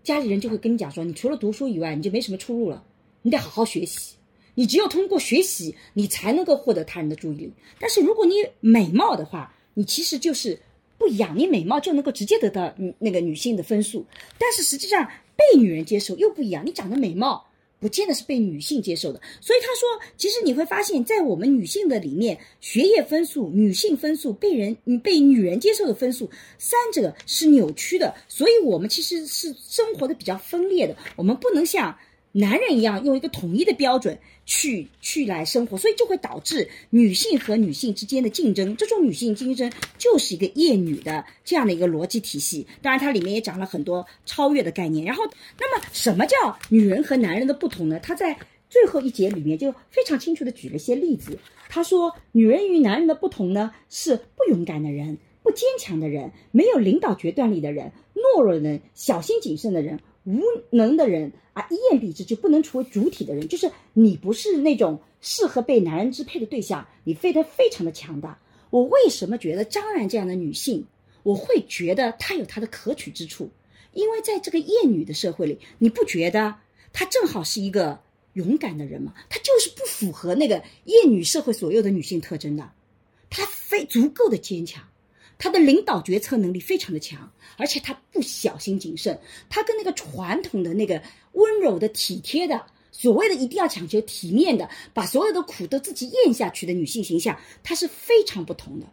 家里人就会跟你讲说，你除了读书以外，你就没什么出路了，你得好好学习，你只有通过学习，你才能够获得他人的注意力。但是如果你美貌的话，你其实就是不一样，你美貌就能够直接得到那个女性的分数，但是实际上被女人接受又不一样，你长得美貌。不见得是被女性接受的，所以他说，其实你会发现在我们女性的里面，学业分数、女性分数被人被女人接受的分数，三者是扭曲的，所以我们其实是生活的比较分裂的，我们不能像。男人一样用一个统一的标准去去来生活，所以就会导致女性和女性之间的竞争。这种女性竞争就是一个厌女的这样的一个逻辑体系。当然，它里面也讲了很多超越的概念。然后，那么什么叫女人和男人的不同呢？他在最后一节里面就非常清楚的举了一些例子。他说，女人与男人的不同呢，是不勇敢的人、不坚强的人、没有领导决断力的人、懦弱的人、小心谨慎的人。无能的人啊，一言蔽之就不能成为主体的人，就是你不是那种适合被男人支配的对象，你非得非常的强大。我为什么觉得张然这样的女性，我会觉得她有她的可取之处？因为在这个厌女的社会里，你不觉得她正好是一个勇敢的人吗？她就是不符合那个厌女社会所有的女性特征的，她非足够的坚强。他的领导决策能力非常的强，而且他不小心谨慎，他跟那个传统的那个温柔的、体贴的，所谓的一定要讲究体面的，把所有的苦都自己咽下去的女性形象，她是非常不同的。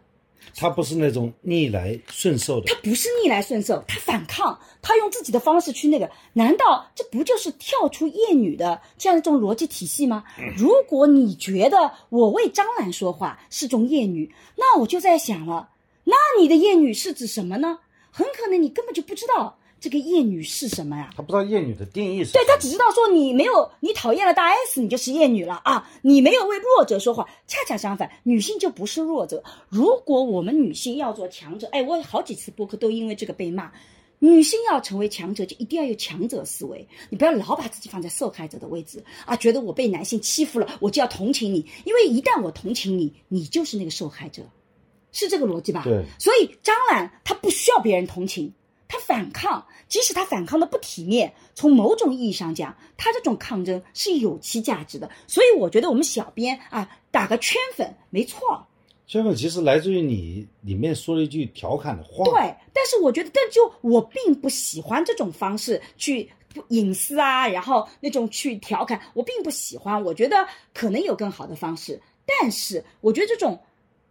她不是那种逆来顺受的，她不是逆来顺受，她反抗，她用自己的方式去那个，难道这不就是跳出厌女的这样一种逻辑体系吗？如果你觉得我为张兰说话是种厌女，那我就在想了。那你的厌女是指什么呢？很可能你根本就不知道这个厌女是什么呀。他不知道厌女的定义是。对他只知道说你没有你讨厌了大 S，你就是厌女了啊！你没有为弱者说话，恰恰相反，女性就不是弱者。如果我们女性要做强者，哎，我好几次播客都因为这个被骂。女性要成为强者，就一定要有强者思维，你不要老把自己放在受害者的位置啊！觉得我被男性欺负了，我就要同情你，因为一旦我同情你，你就是那个受害者。是这个逻辑吧？对，所以张兰她不需要别人同情，她反抗，即使她反抗的不体面，从某种意义上讲，她这种抗争是有其价值的。所以我觉得我们小编啊打个圈粉没错。圈粉其实来自于你里面说了一句调侃的话。对，但但是我觉得，但就我并不喜欢这种方式去隐私啊，然后那种去调侃，我并不喜欢。我觉得可能有更好的方式，但是我觉得这种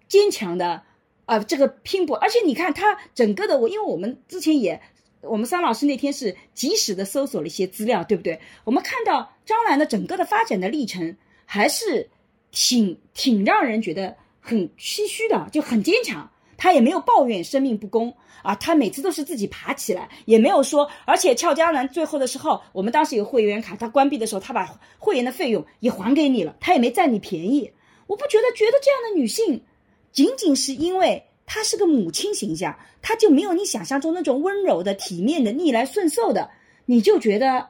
坚强的啊、这个拼搏，而且你看他整个的我，因为我们之前也。我们桑老师那天是及时的搜索了一些资料，对不对？我们看到张兰的整个的发展的历程，还是挺挺让人觉得很唏嘘的，就很坚强。他也没有抱怨生命不公啊，他每次都是自己爬起来，也没有说。而且俏江南最后的时候，我们当时有会员卡，他关闭的时候，他把会员的费用也还给你了，他也没占你便宜。我不觉得，觉得这样的女性，仅仅是因为她是个母亲形象，她就没有你想象中那种温柔的、体面的、逆来顺受的，你就觉得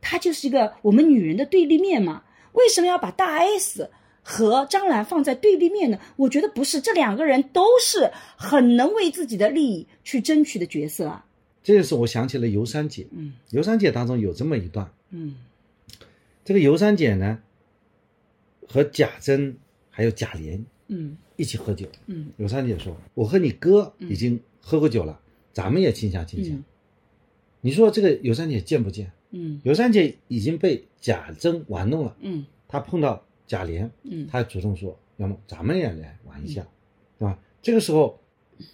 她就是一个我们女人的对立面嘛？为什么要把大 S 和张兰放在对立面呢？我觉得不是，这两个人都是很能为自己的利益去争取的角色啊。这就是我想起了尤三姐。嗯尤三姐当中有这么一段，嗯这个尤三姐呢，和贾珍还有贾琏嗯一起喝酒。嗯尤三姐说：“我和你哥已经喝过酒了，咱们也亲下亲下。嗯你说这个尤三姐贱不贱？嗯尤三姐已经被贾珍玩弄了，嗯她碰到贾琏，嗯她主动说：“要么咱们也来玩一下，对吧？”这个时候，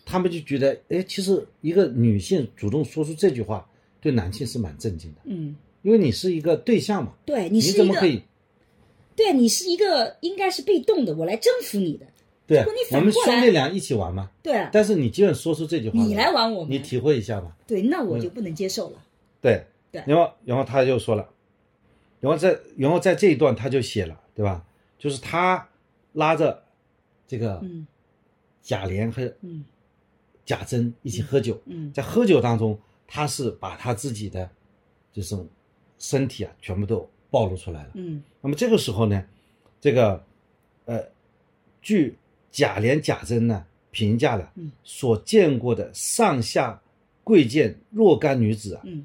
他们就觉得，哎，其实一个女性主动说出这句话，对男性是蛮震惊的，嗯，因为你是一个对象嘛，对你你是怎么可以？对你是一个应该是被动的，我来征服你的。对我们兄弟俩一起玩嘛。对啊，但是你既然说出这句话，你来玩我们，你体会一下吧。对，那我就不能接受了。对对然后然后他就说了，然后在然后在这一段他就写了，对吧？就是他拉着这个嗯贾琏和嗯贾珍一起喝酒，嗯在喝酒当中，他是把他自己的这种身体啊全部都暴露出来了。嗯那么这个时候呢，这个呃，据贾琏、贾珍呢评价了，嗯所见过的上下贵贱若干女子啊，嗯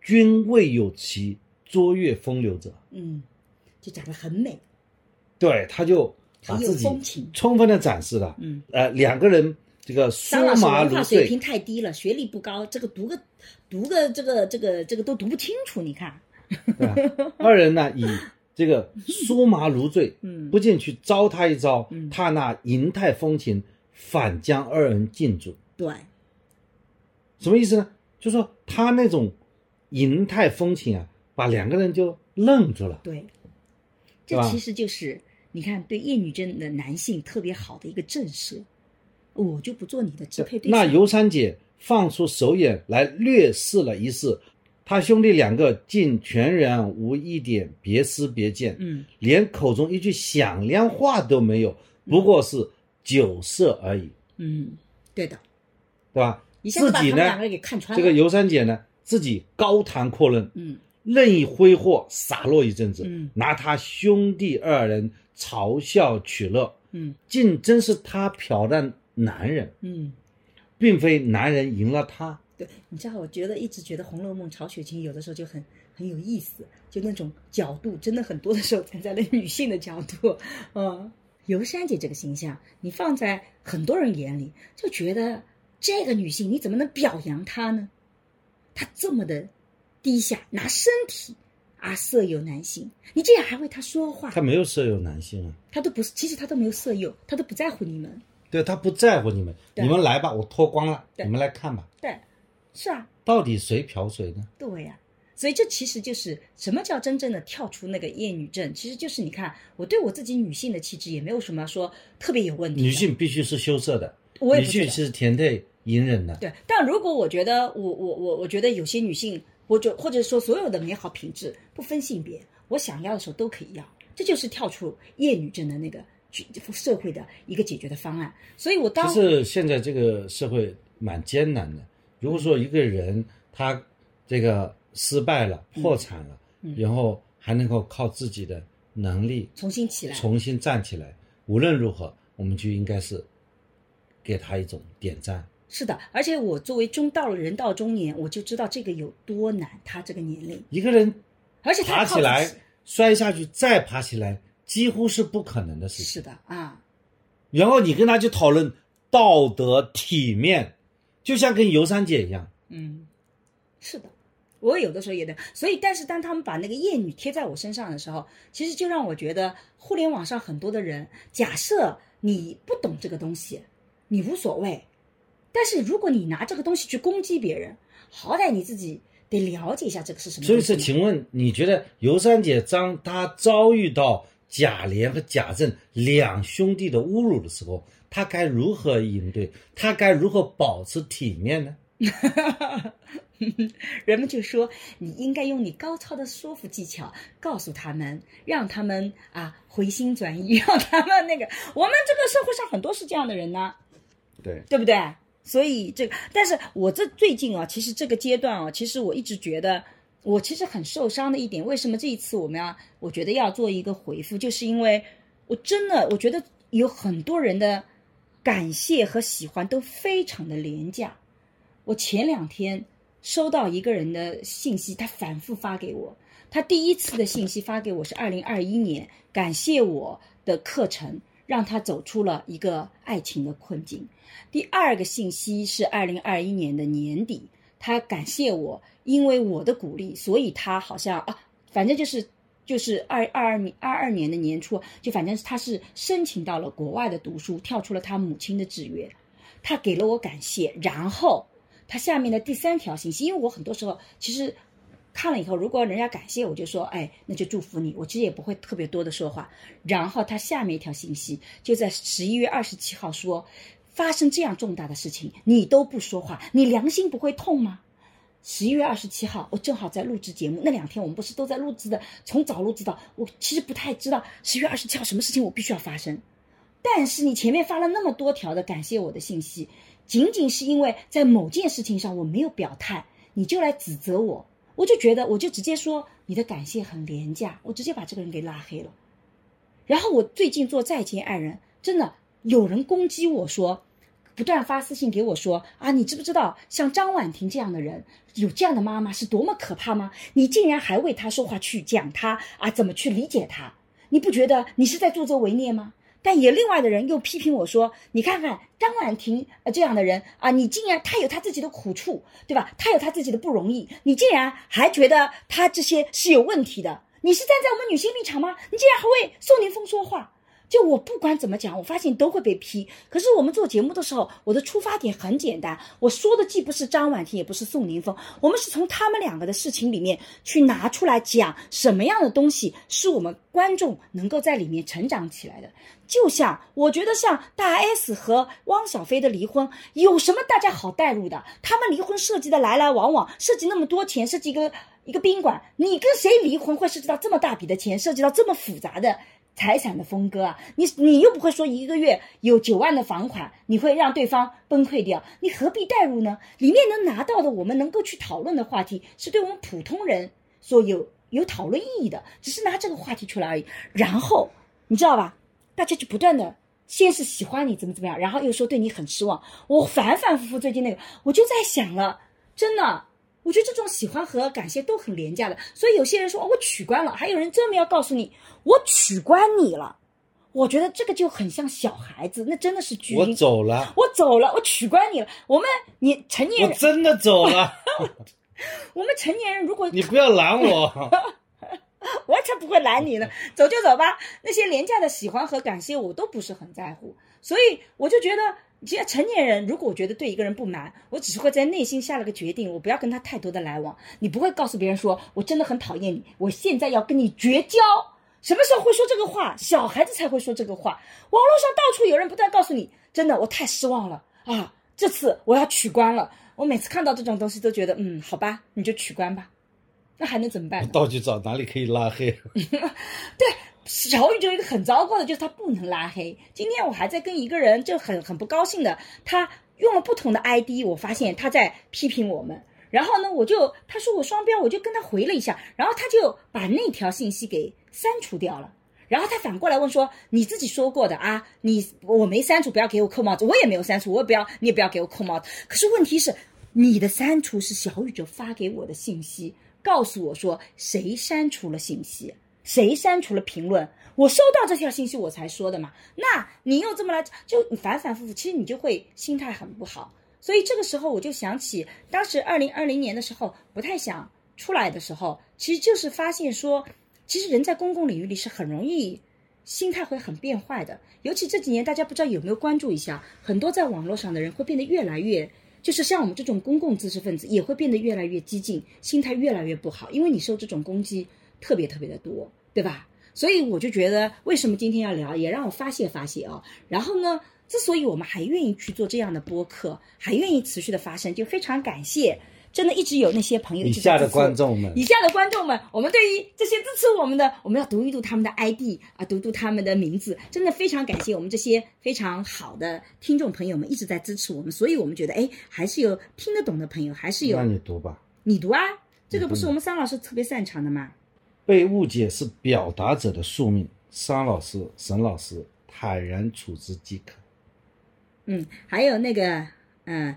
均未有其卓越风流者。嗯，就长得很美。对，他就把自己充分的展示了。嗯，呃，两个人这个酥张老师麻如文化水平，太低了，学历不高，这个读个读个这个这个这个都读不清楚。你看？二人呢以这个酥麻如醉，嗯不禁去招他一招，嗯他那银泰风情，反将二人禁住。对，什么意思呢？就说他那种银泰风情啊，把两个人就愣住了。对，这其实就是你看对叶女真的男性特别好的一个震慑。我就不做你的支配对象。那尤三姐放出手眼来略试了一试，他兄弟两个竟全然无一点别思别见，嗯。连口中一句响亮话都没有，不过是酒色而已，嗯，对的，对吧？自己呢。这个尤三姐呢，自己高谈阔论，嗯。任意挥霍洒落一阵子，嗯。拿他兄弟二人嘲笑取乐，嗯。竟真是他漂亮男人，嗯，并非男人赢了他。对，你知道，我觉得一直觉得《红楼梦》曹雪芹有的时候就很很有意思，就那种角度，真的很多的时候站在了女性的角度。嗯，尤珊姐这个形象，你放在很多人眼里，就觉得这个女性你怎么能表扬她呢？她这么的低下，拿身体啊色诱男性，你竟然还为她说话，他没有色诱男性啊，她都不是，其实她都没有色诱，她都不在乎你们。对他不在乎你们，你们来吧，我脱光了，你们来看吧，对，是啊，到底谁嫖谁呢？对呀、所以这其实就是什么叫真正的跳出那个厌女症，其实就是你看我对我自己女性的气质也没有什么说特别有问题。女性必须是羞涩的，我也不觉得性是甜甜隐忍的，对，但如果我觉得我我我我觉得有些女性，我就或者说所有的美好品质不分性别，我想要的时候都可以要，这就是跳出厌女症的那个去社会的一个解决的方案。所以我当其实现在这个社会蛮艰难的。如果说一个人他这个失败了、破产了，嗯。然后还能够靠自己的能力重新起来，重新站起来，无论如何，我们就应该是给他一种点赞。是的，而且我作为中到了人到中年，我就知道这个有多难，他这个年龄，一个人而且爬起来摔下去再爬起来，几乎是不可能的事情。是的啊，然后你跟他去讨论道德体面，就像跟尤三姐一样，嗯，是的，我有的时候也的，所以但是当他们把那个厌女贴在我身上的时候，其实就让我觉得互联网上很多的人，假设你不懂这个东西，你无所谓，但是如果你拿这个东西去攻击别人，好歹你自己得了解一下这个是什么。所以说，请问你觉得尤三姐当她遭遇到贾琏和贾政两兄弟的侮辱的时候，她该如何应对？他该如何保持体面呢？人们就说你应该用你高超的说服技巧告诉他们，让他们啊回心转意，让他们那个。我们这个社会上很多是这样的人呢，对，对不对？所以这个，但是我这最近啊，其实这个阶段啊，其实我一直觉得我其实很受伤的一点，为什么这一次我们要我觉得要做一个回复，就是因为我真的我觉得有很多人的感谢和喜欢都非常的廉价。我前两天收到一个人的信息，他反复发给我。他第一次的信息发给我是二零二一年，感谢我的课程，让他走出了一个爱情的困境。第二个信息是二零二一年的年底，他感谢我，因为我的鼓励，所以他好像啊，反正就是就是二二二年二二年的年初，就反正他是申请到了国外的读书，跳出了他母亲的志愿，他给了我感谢，然后。他下面的第三条信息，因为我很多时候其实看了以后，如果人家感谢我，就说哎，那就祝福你。我其实也不会特别多的说话。然后他下面一条信息就在十一月二十七号说，发生这样重大的事情，你都不说话，你良心不会痛吗？十一月二十七号，我正好在录制节目，那两天我们不是都在录制的，从早录制到我其实不太知道十一月二十七号什么事情我必须要发生。但是你前面发了那么多条的感谢我的信息。仅仅是因为在某件事情上我没有表态，你就来指责我，我就觉得我就直接说你的感谢很廉价，我直接把这个人给拉黑了。然后我最近做再见爱人，真的有人攻击我说，不断发私信给我说啊，你知不知道像张婉婷这样的人，有这样的妈妈是多么可怕吗？你竟然还为她说话去讲她啊，怎么去理解她？你不觉得你是在助纣为虐吗？但也另外的人又批评我说：“你看看张婉婷呃这样的人啊，你竟然她有她自己的苦处，对吧？她有她自己的不容易，你竟然还觉得她这些是有问题的？你是站在我们女性立场吗？你竟然还为宋宁峰说话？”就我不管怎么讲，我发现都会被批。可是我们做节目的时候，我的出发点很简单，我说的既不是张婉婷，也不是宋宁峰，我们是从他们两个的事情里面去拿出来讲什么样的东西是我们观众能够在里面成长起来的。就像我觉得，像大 S 和汪小菲的离婚，有什么大家好带入的？他们离婚涉及的来来往往，涉及那么多钱，涉及一个一个宾馆，你跟谁离婚会涉及到这么大笔的钱，涉及到这么复杂的？财产的分割啊，你你又不会说一个月有九万的房款，你会让对方崩溃掉？你何必代入呢？里面能拿到的，我们能够去讨论的话题，是对我们普通人所有有讨论意义的，只是拿这个话题出来而已。然后你知道吧？大家就不断的，先是喜欢你怎么怎么样，然后又说对你很失望。我反反复复最近那个，我就在想了，真的。我觉得这种喜欢和感谢都很廉价的，所以有些人说我取关了，还有人专门要告诉你我取关你了。我觉得这个就很像小孩子，那真的是绝。我走了，我走了，我取关你了。我们你成年人，我真的走了。我们成年人，如果 你不要拦我，我才不会拦你呢。走就走吧，那些廉价的喜欢和感谢我都不是很在乎，所以我就觉得。其实成年人，如果我觉得对一个人不满，我只是会在内心下了个决定，我不要跟他太多的来往。你不会告诉别人说，我真的很讨厌你，我现在要跟你绝交。什么时候会说这个话？小孩子才会说这个话。网络上到处有人不断告诉你，真的，我太失望了啊！这次我要取关了。我每次看到这种东西都觉得，嗯，好吧，你就取关吧。那还能怎么办？到去找哪里可以拉黑？对。小宇宙一个很糟糕的，就是它不能拉黑。今天我还在跟一个人就很很不高兴的，他用了不同的 ID，我发现他在批评我们。然后呢，我就他说我双标，我就跟他回了一下，然后他就把那条信息给删除掉了。然后他反过来问说：“你自己说过的啊，你我没删除，不要给我扣帽子。我也没有删除，我也不要，你也不要给我扣帽子。可是问题是，你的删除是小宇宙发给我的信息，告诉我说谁删除了信息。”谁删除了评论？我收到这条信息我才说的嘛。那你又这么来，就反反复复，其实你就会心态很不好。所以这个时候我就想起，当时二零二零年的时候不太想出来的时候，其实就是发现说，其实人在公共领域里是很容易心态会很变坏的。尤其这几年，大家不知道有没有关注一下，很多在网络上的人会变得越来越，就是像我们这种公共知识分子也会变得越来越激进，心态越来越不好，因为你受这种攻击特别特别的多，对吧？所以我就觉得，为什么今天要聊，也让我发泄发泄啊。然后呢，之所以我们还愿意去做这样的播客，还愿意持续的发声，就非常感谢，真的一直有那些朋友以下的观众们，以下的观众们，我们对于这些支持我们的，我们要读一读他们的 ID 啊，读读他们的名字，真的非常感谢我们这些非常好的听众朋友们一直在支持我们，所以我们觉得，哎，还是有听得懂的朋友，还是有。那你读吧，你读啊，这个不是我们桑老师特别擅长的吗？被误解是表达者的宿命，商老师、沈老师坦然处之即可。嗯，还有那个，嗯，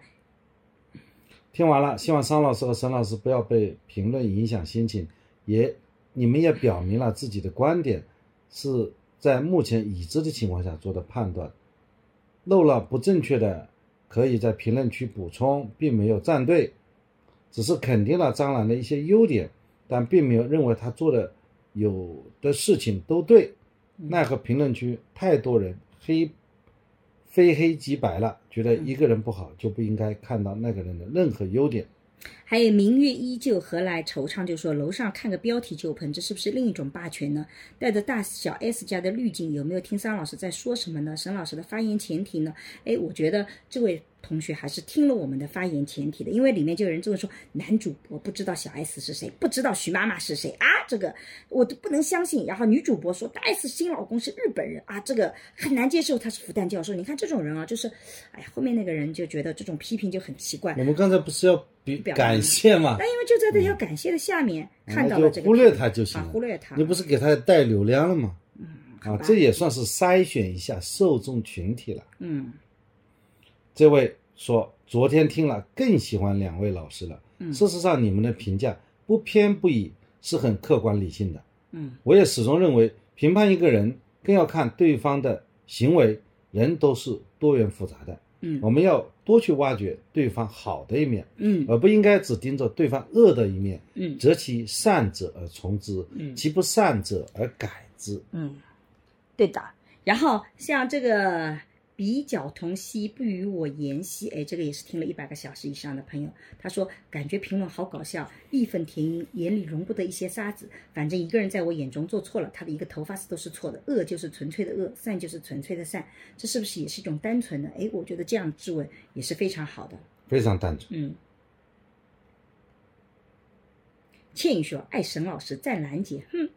听完了，希望商老师和沈老师不要被评论影响心情，也你们也表明了自己的观点，是在目前已知的情况下做的判断，漏了不正确的，可以在评论区补充，并没有站队，只是肯定了张兰的一些优点。但并没有认为他做的有的事情都对，奈何评论区太多人黑，非黑即白了，觉得一个人不好就不应该看到那个人的任何优点。还有明月依旧何来惆怅？就说楼上看个标题就喷，这是不是另一种霸权呢？带着大小 S 家的滤镜，有没有听桑老师在说什么呢？沈老师的发言前提呢？哎，我觉得这位。同学还是听了我们的发言前提的，因为里面就有人这么说：男主播不知道小 S 是谁，不知道徐妈妈是谁啊？这个我都不能相信。然后女主播说大 S 新老公是日本人啊，这个很难接受，他是复旦教授。你看这种人啊，就是，哎呀，后面那个人就觉得这种批评就很奇怪。我们刚才不是要比感谢嘛？那因为就在这条感谢的下面看到了这个，忽略他就行了，忽略他。你不是给他带流量了吗？嗯，啊，这也算是筛选一下受众群体了。嗯，这位说。昨天听了，更喜欢两位老师了。嗯，事实上，你们的评价不偏不倚，是很客观理性的。嗯，我也始终认为，评判一个人更要看对方的行为。人都是多元复杂的。嗯，我们要多去挖掘对方好的一面。嗯，而不应该只盯着对方恶的一面。嗯，择其善者而从之，嗯，其不善者而改之。嗯，对的。然后像这个。比较同兮，不与我言兮。哎，这个也是听了一百个小时以上的朋友，他说感觉评论好搞笑，义愤填膺，眼里容不得一些沙子。反正一个人在我眼中做错了，他的一个头发丝都是错的。恶就是纯粹的恶，善就是纯粹的善，这是不是也是一种单纯的？哎，我觉得这样质问也是非常好的，非常单纯。嗯。倩宇说：“爱沈老师赞兰姐，哼，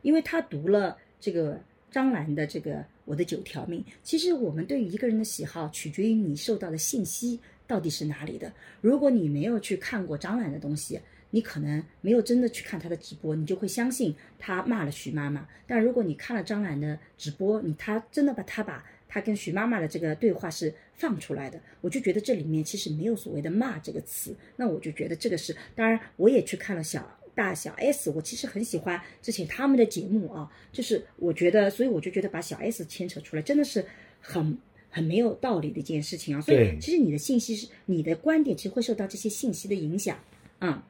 因为他读了这个张兰的这个。”我的九条命，其实我们对于一个人的喜好，取决于你受到的信息到底是哪里的。如果你没有去看过张兰的东西，你可能没有真的去看他的直播，你就会相信他骂了徐妈妈。但如果你看了张兰的直播，你他真的把他把他跟徐妈妈的这个对话是放出来的，我就觉得这里面其实没有所谓的骂这个词。那我就觉得这个是，当然我也去看了小。大小 S，我其实很喜欢之前他们的节目啊，就是我觉得，所以我就觉得把小 S 牵扯出来，真的是很很没有道理的一件事情啊。所以其实你的信息是你的观点，其实会受到这些信息的影响。嗯，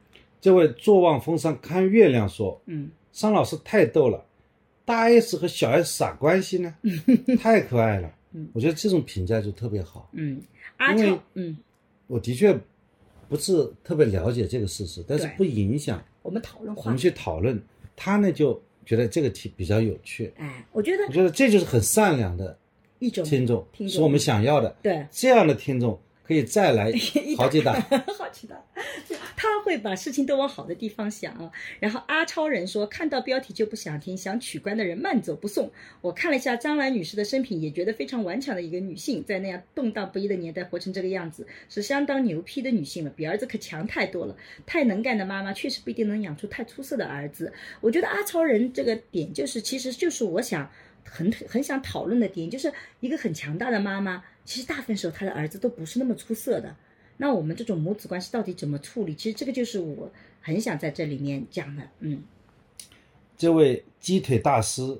这位坐望风山看月亮说，嗯，商老师太逗了，大 S 和小 S 啥关系呢？太可爱了。嗯，我觉得这种评价就特别好。嗯，阿超，嗯，我的确不是特别了解这个事实，但是不影响。我们讨论，我们去讨论，他呢就觉得这个题比较有趣。哎，我觉得，我觉得这就是很善良的一种听众，听众是我们想要的。对，这样的听众可以再来好几档，好几档。他会把事情都往好的地方想啊。然后阿超人说，看到标题就不想听，想取关的人慢走不送。我看了一下张兰女士的生平，也觉得非常顽强的一个女性，在那样动荡不一的年代活成这个样子，是相当牛批的女性了，比儿子可强太多了。太能干的妈妈确实不一定能养出太出色的儿子。我觉得阿超人这个点就是，其实就是我想很很想讨论的点，就是一个很强大的妈妈，其实大部分时候他的儿子都不是那么出色的。那我们这种母子关系到底怎么处理？其实这个就是我很想在这里面讲的。嗯，这位鸡腿大师，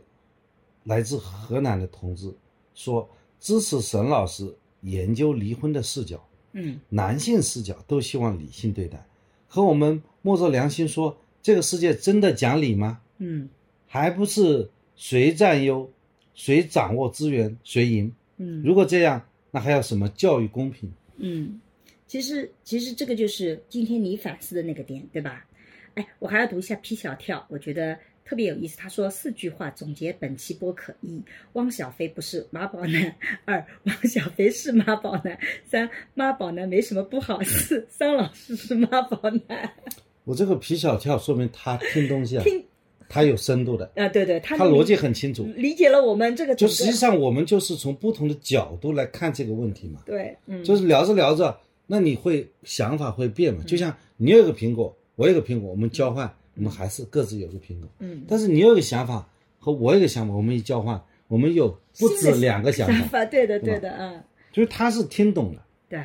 来自河南的同志说，支持沈老师研究离婚的视角，嗯男性视角都希望理性对待，和我们摸着良心说，这个世界真的讲理吗？嗯还不是谁占优，谁掌握资源谁赢。嗯如果这样，那还要什么教育公平？嗯，其实其实这个就是今天你反思的那个点，对吧？哎，我还要读一下 P 小跳，我觉得特别有意思。他说四句话总结本期播客：一，汪小菲不是妈宝男；二，汪小菲是妈宝男；三，妈宝男没什么不好；四，桑老师是妈宝男。我这个皮小跳说明他听东西啊，听他有深度的，啊，对对，他他逻辑很清楚。理解了我们这个个。就实际上我们就是从不同的角度来看这个问题嘛，对，嗯，就是聊着聊着，那你会想法会变嘛？就像你有一个苹果，我有一个苹果，我们交换，我们还是各自有个苹果。嗯，但是你有一个想法和我有一个想法，我们一交换，我们有不止两个想想法，对的对的，嗯，就是他是听懂了，对。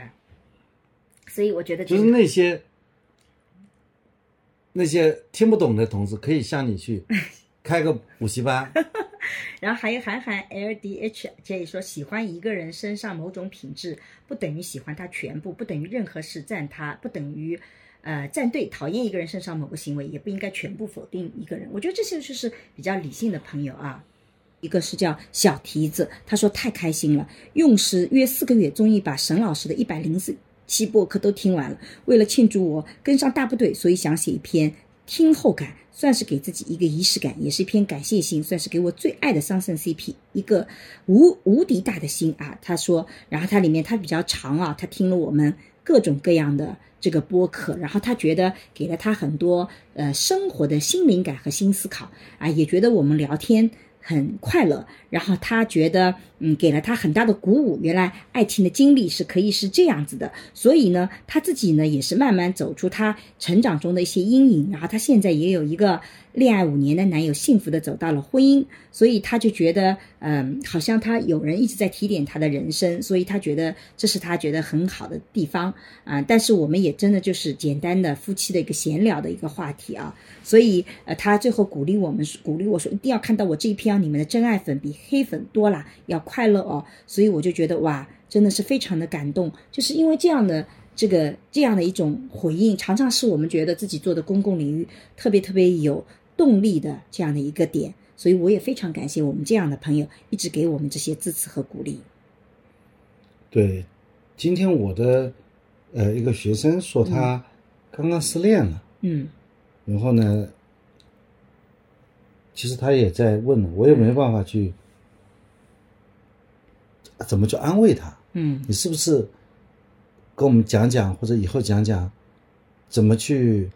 所以我觉得这就是那些那些听不懂的同事可以向你去 开个补习班，然后还有韩寒 L D H J 说，喜欢一个人身上某种品质，不等于喜欢他全部，不等于任何事赞他，不等于呃站队。讨厌一个人身上某个行为，也不应该全部否定一个人。我觉得这些就是比较理性的朋友啊。一个是叫小蹄子，他说太开心了，用时约四个月，终于把沈老师的一百零四期播客都听完了。为了庆祝我跟上大部队，所以想写一篇听后感，算是给自己一个仪式感，也是一篇感谢信，算是给我最爱的桑葚 CP 一个无无敌大的心啊。他说，然后它里面它比较长啊，他听了我们各种各样的这个播客，然后他觉得给了他很多呃生活的新灵感和新思考啊，也觉得我们聊天。很快乐，然后他觉得，嗯，给了他很大的鼓舞。原来爱情的经历是可以是这样子的，所以呢，他自己呢也是慢慢走出他成长中的一些阴影。然后他现在也有一个恋爱五年的男友，幸福的走到了婚姻，所以他就觉得，嗯，好像他有人一直在提点他的人生，所以他觉得这是他觉得很好的地方啊。但是我们也真的就是简单的夫妻的一个闲聊的一个话题啊。所以，呃，他最后鼓励我们，鼓励我说，一定要看到我这一篇，你们的真爱粉比黑粉多啦，要快乐哦。所以我就觉得哇，真的是非常的感动，就是因为这样的这个这样的一种回应，常常是我们觉得自己做的公共领域特别特别有动力的这样的一个点。所以我也非常感谢我们这样的朋友，一直给我们这些支持和鼓励。对，今天我的呃一个学生说他刚刚失恋了，嗯然后呢，其实他也在问了，我也没办法去怎么去安慰他。嗯你是不是跟我们讲讲，或者以后讲讲怎么去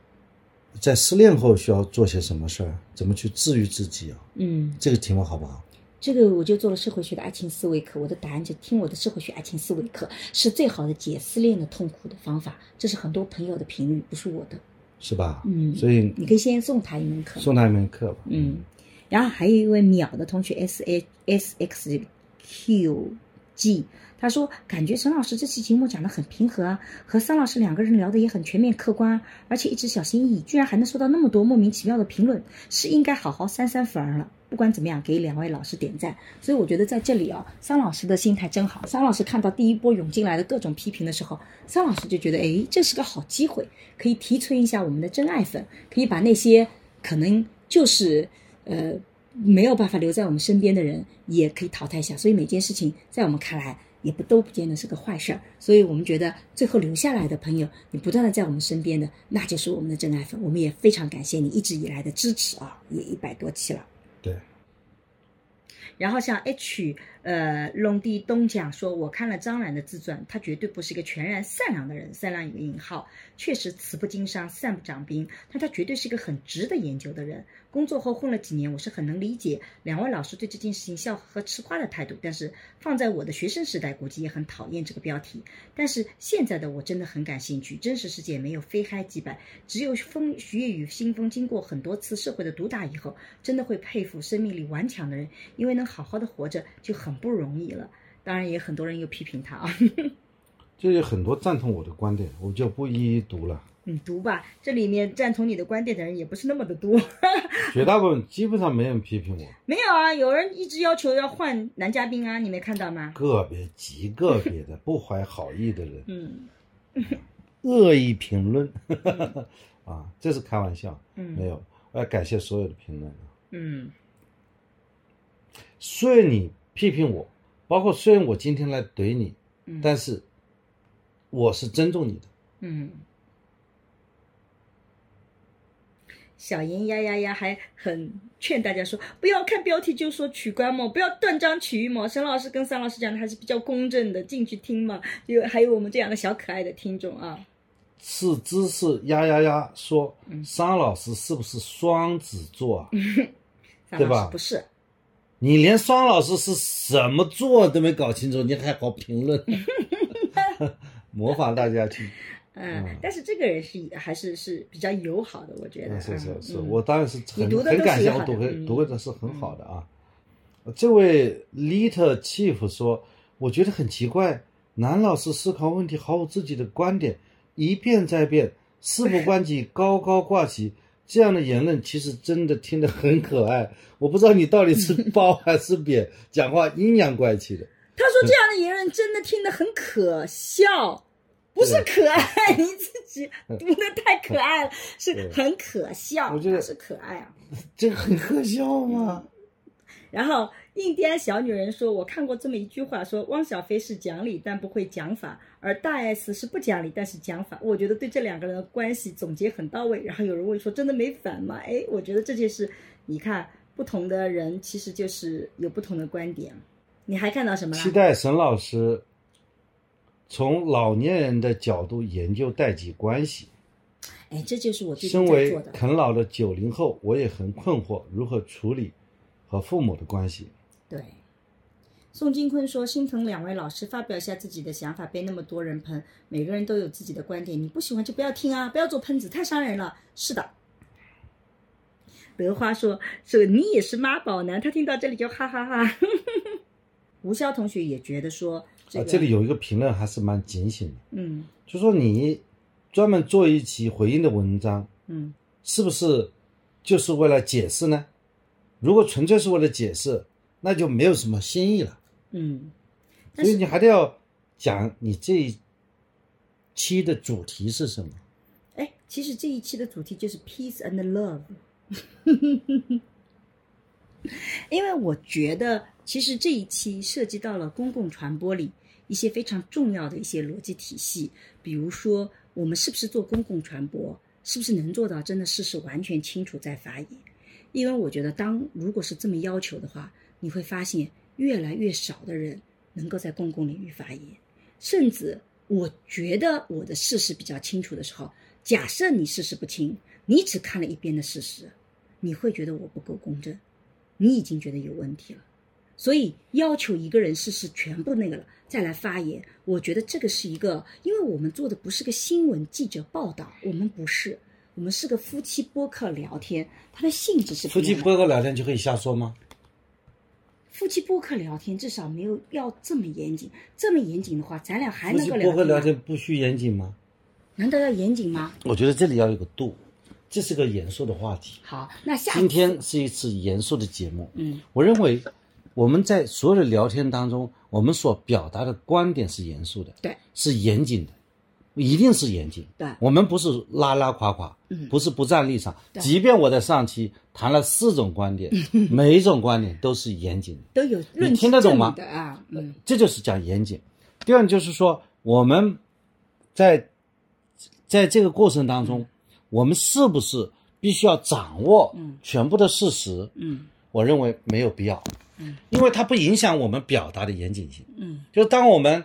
在失恋后需要做些什么事儿，怎么去治愈自己啊？嗯，这个题目好不好？这个我就做了社会学的爱情思维课，我的答案就听我的社会学爱情思维课是最好的解失恋的痛苦的方法，这是很多朋友的评语，不是我的。是吧？嗯所以你可以先送他一门课。送他一门课吧。嗯，然后还有一位秒的同学 S A S X Q G，他说感觉沈老师这期节目讲的很平和啊，和桑老师两个人聊的也很全面客观，而且一直小心翼翼，居然还能收到那么多莫名其妙的评论，是应该好好扇扇粉儿了。不管怎么样，给两位老师点赞。所以我觉得在这里啊，桑老师的心态真好。桑老师看到第一波涌进来的各种批评的时候，桑老师就觉得，哎，这是个好机会，可以提纯一下我们的真爱粉，可以把那些可能就是呃没有办法留在我们身边的人，也可以淘汰一下。所以每件事情在我们看来，也不都不见得是个坏事儿。所以我们觉得最后留下来的朋友，你不断的在我们身边的，那就是我们的真爱粉。我们也非常感谢你一直以来的支持啊，也一百多期了。对，然后像 H 呃龙地东讲说，我看了张兰的自传，他绝对不是一个全然善良的人，善良有个引号，确实慈不经商，善不长兵，但他绝对是一个很值得研究的人。工作后混了几年，我是很能理解两位老师对这件事情笑呵呵吃瓜的态度，但是放在我的学生时代，估计也很讨厌这个标题。但是现在的我真的很感兴趣，真实世界没有非黑即白，只有风徐业与新风经过很多次社会的毒打以后，真的会佩服生命力顽强的人，因为能好好的活着就很不容易了。当然，也很多人又批评他啊。就有很多赞同我的观点，我就不一一读了。你 读吧，这里面赞同你的观点的人也不是那么的多。绝大部分基本上没人批评我，没有啊，有人一直要求要换男嘉宾啊，你没看到吗？个别极 个别的不怀好意的人嗯恶意评论，啊，这是开玩笑，嗯没有，我要感谢所有的评论。嗯虽然你批评我，包括虽然我今天来怼你，嗯但是我是尊重你的。嗯。小严呀呀呀，还很劝大家说，不要看标题就说取关嘛，不要断章取义嘛。沈老师跟桑老师讲的还是比较公正的，进去听嘛。有还有我们这样的小可爱的听众啊，是知识呀呀呀说，桑老师是不是双子座啊？嗯对吧不是，你连双老师是什么座都没搞清楚，你还好评论？模仿大家去，嗯，嗯但是这个人是还是是比较友好的，我觉得。嗯是是嗯是，嗯我当然是很很感谢，我读读会的是很好的啊。这位 Little Chief 说，我觉得很奇怪，男老师思考问题毫无自己的观点，一变再变，事不关己，高高挂起。这样的言论其实真的听得很可爱，我不知道你到底是褒还是贬，讲话阴阳怪气的。他说这样的言论真的听得很可笑，不是可爱，你自己读的太可爱了，是很可笑，我觉得哪是可爱啊。这很可笑吗？然后印第安小女人说：“我看过这么一句话，说汪小菲是讲理但不会讲法，而大 S 是不讲理但是讲法。我觉得对这两个人的关系总结很到位。然后有人问说：真的没反吗？哎，我觉得这就是你看不同的人其实就是有不同的观点。你还看到什么期？待沈老师从老年人的角度研究代际关系。哎，这就是我最身为近在做的。啃老的九零后，我也很困惑如何处理和父母的关系。对，宋金坤说：“心疼两位老师发表一下自己的想法，被那么多人喷，每个人都有自己的观点，你不喜欢就不要听啊，不要做喷子，太伤人了。”是的。德花说：“说你也是妈宝男。”他听到这里就哈哈哈 吴潇同学也觉得说：“这啊，个、这里有一个评论还是蛮警醒的，嗯就说你专门做一期回应的文章，嗯是不是就是为了解释呢？如果纯粹是为了解释，那就没有什么新意了。嗯，所以你还得要讲你这一期的主题是什么。哎，其实这一期的主题就是 peace and love，因为我觉得其实这一期涉及到了公共传播里一些非常重要的一些逻辑体系，比如说我们是不是做公共传播，是不是能做到真的事实完全清楚再发言？因为我觉得当如果是这么要求的话，你会发现越来越少的人能够在公共领域发言，甚至我觉得我的事实比较清楚的时候，假设你事实不清，你只看了一边的事实，你会觉得我不够公正，你已经觉得有问题了。所以要求一个人事实全部那个了再来发言，我觉得这个是一个，因为我们做的不是个新闻记者报道，我们不是，我们是个夫妻播客聊天，它的性质是夫妻播客聊天就可以瞎说吗？夫妻播客聊天至少没有要这么严谨，这么严谨的话，咱俩还夫妻能够播客聊聊天吗？天不需严谨吗？难道要严谨吗？我觉得这里要有个度，这是个严肃的话题。好，那下今天是一次严肃的节目，嗯我认为我们在所有的聊天当中，我们所表达的观点是严肃的，对，是严谨的，一定是严谨。对我们不是拉拉垮垮，嗯不是不站立场。即便我在上期谈了四种观点，每一种观点都是严谨的。都有论你听得懂吗的啊，嗯这就是讲严谨。第二就是说，我们在在这个过程当中，我们是不是必须要掌握全部的事实？嗯我认为没有必要，嗯，因为它不影响我们表达的严谨性。嗯就是当我们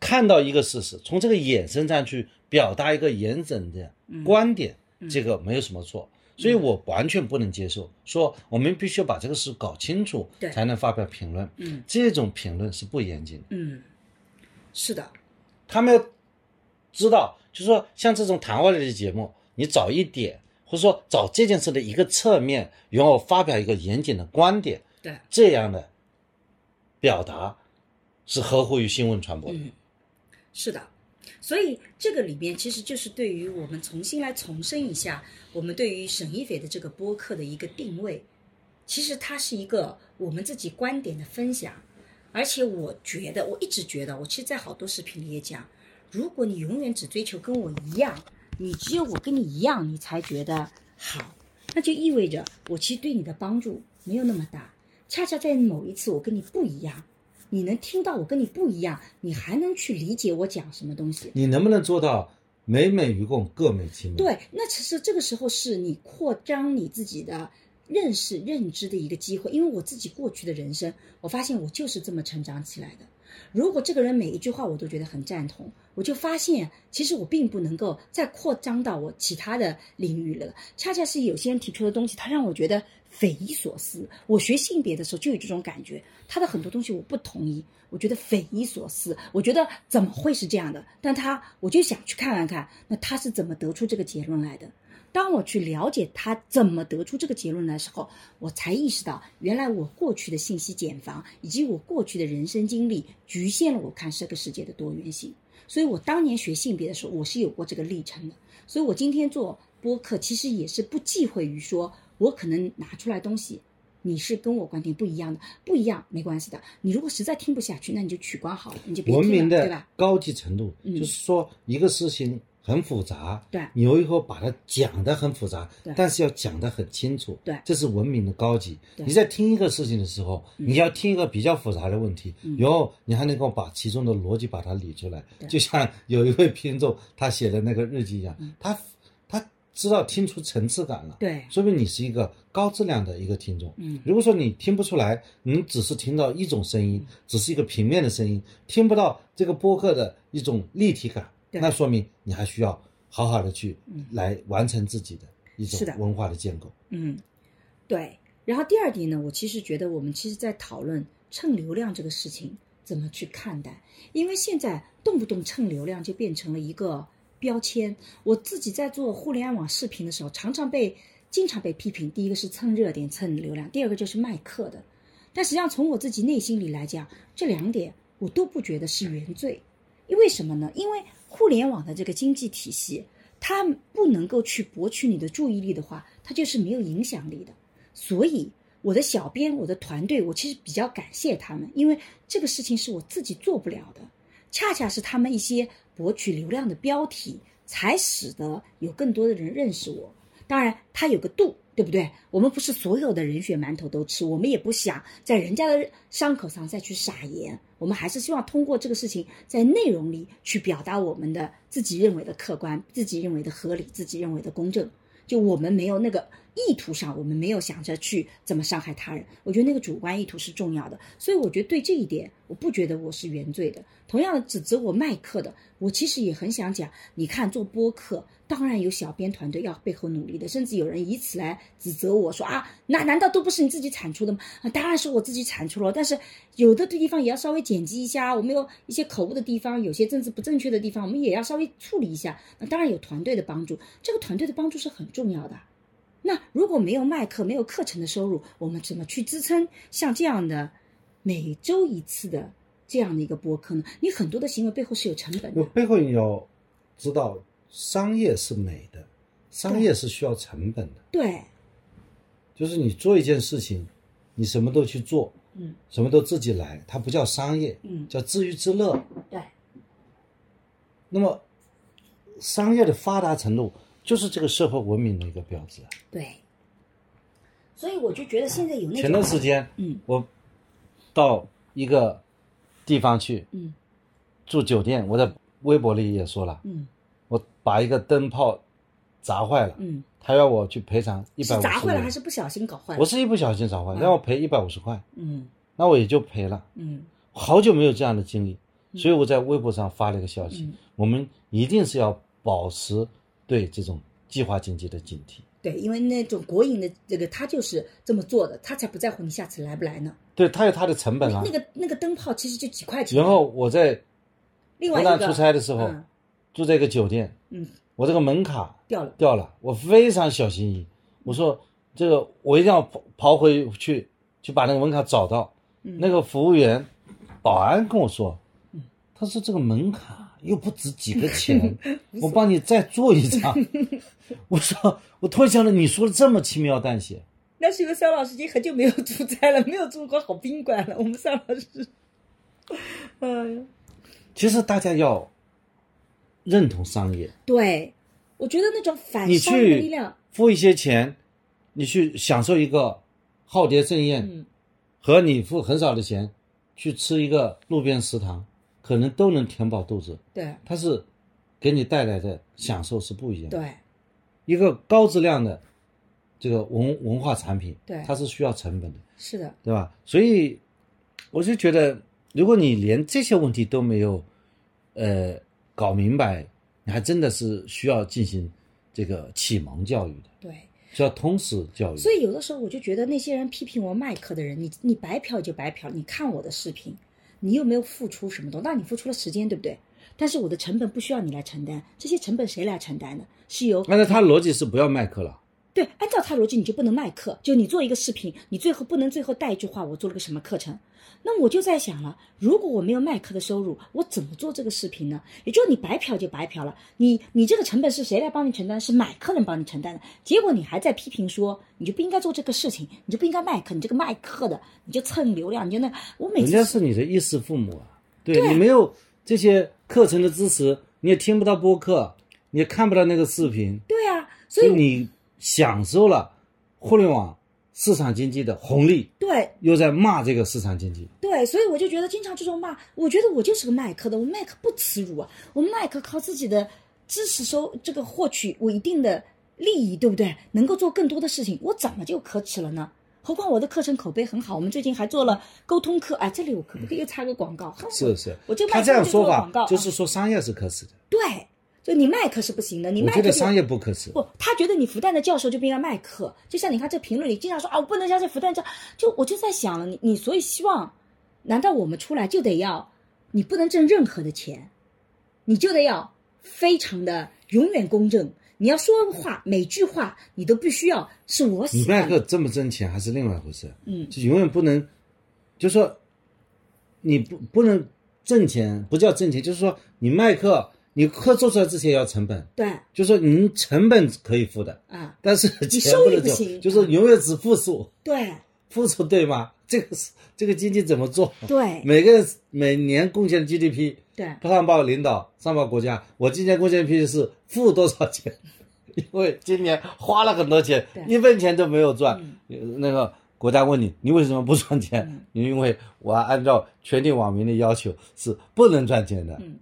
看到一个事实，从这个眼神上去表达一个严整的观点，这个没有什么错。所以我完全不能接受说我们必须要把这个事搞清楚对。才能发表评论。嗯。这种评论是不严谨的。嗯，是的，他们要知道，就是说像这种谈话类的节目，你找一点，或者说找这件事的一个侧面，然后发表一个严谨的观点，对，这样的表达是合乎于新闻传播的。嗯，是的。所以这个里面其实就是对于我们重新来重申一下，我们对于沈一斐的这个播客的一个定位，其实它是一个我们自己观点的分享，而且我觉得，我一直觉得，我其实，在好多视频里也讲，如果你永远只追求跟我一样，你只有我跟你一样，你才觉得好，那就意味着我其实对你的帮助没有那么大。恰恰在某一次我跟你不一样，你能听到我跟你不一样，你还能去理解我讲什么东西。你能不能做到美美与共，各美其美？对，那其实这个时候是你扩张你自己的认识、认知的一个机会。因为我自己过去的人生，我发现我就是这么成长起来的。如果这个人每一句话我都觉得很赞同，我就发现其实我并不能够再扩张到我其他的领域了。恰恰是有些人提出的东西，他让我觉得匪夷所思。我学性别的时候就有这种感觉，他的很多东西我不同意，我觉得匪夷所思。我觉得怎么会是这样的？但他我就想去看看看，那他是怎么得出这个结论来的？当我去了解他怎么得出这个结论的时候，我才意识到，原来我过去的信息茧房以及我过去的人生经历，局限了我看这个世界的多元性。所以我当年学性别的时候，我是有过这个历程的。所以我今天做播客，其实也是不忌讳于说，我可能拿出来东西，你是跟我观点不一样的，不一样没关系的。你如果实在听不下去，那你就取关好了，你就别文明的吧？高级程度，嗯就是说一个事情很复杂，对你有以后把它讲得很复杂对，但是要讲得很清楚，对这是文明的高级。你在听一个事情的时候，嗯你要听一个比较复杂的问题，然后你还能够把其中的逻辑把它理出来对，就像有一位 听众他写的那个日记一样，他他知道听出层次感了，嗯对。说明你是一个高质量的一个听众。嗯。如果说你听不出来，你只是听到一种声音，只是一个平面的声音，听不到这个播客的一种立体感，对。那说明你还需要好好的去来完成自己的一种文化的建构。嗯，对。然后第二点呢，我其实觉得我们其实在讨论蹭流量这个事情怎么去看待，因为现在动不动蹭流量就变成了一个标签。我自己在做互联网视频的时候，常常被经常被批评，第一个是蹭热点、蹭流量，第二个就是卖课的。但实际上从我自己内心里来讲，这两点我都不觉得是原罪。因为什么呢？因为互联网的这个经济体系，它不能够去博取你的注意力的话，它就是没有影响力的。所以，我的小编、我的团队，我其实比较感谢他们，因为这个事情是我自己做不了的，恰恰是他们一些博取流量的标题，才使得有更多的人认识我。当然，它有个度，对不对？我们不是所有的人血馒头都吃，我们也不想在人家的伤口上再去撒盐。我们还是希望通过这个事情，在内容里去表达我们的自己认为的客观、自己认为的合理、自己认为的公正。就我们没有那个意图上，我们没有想着去怎么伤害他人。我觉得那个主观意图是重要的，所以我觉得对这一点，我不觉得我是原罪的。同样的，指责我卖课的，我其实也很想讲，你看做播客，当然有小编团队要背后努力的，甚至有人以此来指责我说啊，那难道都不是你自己产出的吗？当然是我自己产出了，但是有的地方也要稍微剪辑一下，我们有一些口误的地方，有些政治不正确的地方，我们也要稍微处理一下。那当然有团队的帮助，这个团队的帮助是很重要的。那如果没有卖课，没有课程的收入，我们怎么去支撑像这样的每周一次的这样的一个播客呢？你很多的行为背后是有成本的我。背后你要知道，商业是美的，商业是需要成本的。对，就是你做一件事情，你什么都去做，嗯，什么都自己来，它不叫商业，嗯叫自娱自乐。对，那么，商业的发达程度就是这个社会文明的一个标志啊。对。所以我就觉得现在有那前段时间，嗯。我到一个地方去嗯。住酒店，我在微博里也说了，嗯。我把一个灯泡砸坏了，嗯，他要我去赔偿一百五十是砸坏了还，是不小心搞坏了？我是一不小心砸坏，嗯。让我赔一百五十块，嗯。那我也就赔了。嗯。好久没有这样的经历，所以我在微博上发了一个消息：嗯。我们一定是要保持对这种计划经济的警惕。对，因为那种国营的这个他就是这么做的，他才不在乎你下次来不来呢。对，他有他的成本啊那。个那个灯泡其实就几块钱。然后我在另外一个湖南出差的时候，嗯住在一个酒店，嗯我这个门卡掉了，掉了，我非常小心翼翼，我说这个我一定要跑跑回去，去把那个门卡找到。嗯那个服务员、保安跟我说，嗯他说这个门卡又不值几个钱，我帮你再做一张。我说，我突然想到，你说的这么轻描淡写，那是因为邵老师已经很久没有出差了，没有住过好宾馆了。我们邵老师，哎呀，其实大家要认同商业，对，我觉得那种反你商业的力去量，付一些钱，你去享受一个浩劫盛宴，嗯和你付很少的钱去吃一个路边食堂，可能都能填饱肚子。对它是给你带来的享受是不一样的。对一个高质量的这个文文化产品，对它是需要成本的，是的，对吧？所以我就觉得，如果你连这些问题都没有，呃，搞明白，你还真的是需要进行这个启蒙教育的，对。需要通识教育。所以有的时候我就觉得那些人批评我卖课的人，你你白嫖就白嫖，你看我的视频，你又没有付出什么东西，那你付出了时间，对不对？但是我的成本不需要你来承担，这些成本谁来承担呢？是由按照他逻辑是不要卖课了，对，按照他逻辑，你就不能卖课。就你做一个视频，你最后不能最后带一句话，我做了个什么课程？那我就在想了，如果我没有卖课的收入，我怎么做这个视频呢？也就是你白嫖就白嫖了，你你这个成本是谁来帮你承担？是买课人帮你承担的。结果你还在批评说，你就不应该做这个事情，你就不应该卖课，你这个卖课的，你就蹭流量，你就那我每次人家是你的衣食父母啊，对你没有这些课程的支持，你也听不到播客，你也看不到那个视频，对啊，所以所以你享受了互联网市场经济的红利，对又在骂这个市场经济。对，所以我就觉得经常这种骂，我觉得我就是个卖课的，我卖课不耻辱啊，我卖课靠自己的知识收这个获取我一定的利益，对不对？能够做更多的事情，我怎么就可耻了呢？何况我的课程口碑很好，我们最近还做了沟通课，哎，这里我可不可以又插个广告？是是，我就卖他这样说吧，就是说商业是可耻的。对，就你卖课是不行的，你我卖课就觉得商业不可耻。不，他觉得你复旦的教授就不应该卖课，就像你看这评论里经常说啊，我不能相信复旦教，就我就在想了，你你所以希望，难道我们出来就得要，你不能挣任何的钱，你就得要非常的永远公正，你要说话每句话你都必须要是我你卖喜欢的，课挣不挣钱还是另外一回事，嗯就永远不能，就说你不不能挣钱，不叫挣钱，就是说你卖课，你课做出来之前要成本，对就是说你成本可以付的，啊，但是你收钱不能做益不行，就是永远只付出，对付出对吗？这个是这个经济怎么做？对每个人每年贡献的 GDP，对上报领导，上报国家，我今年贡献 GDP 是负多少钱？因为今年花了很多钱，一分钱都没有赚。那个国家问你，你为什么不赚钱？嗯因为我按照全体网民的要求是不能赚钱的。嗯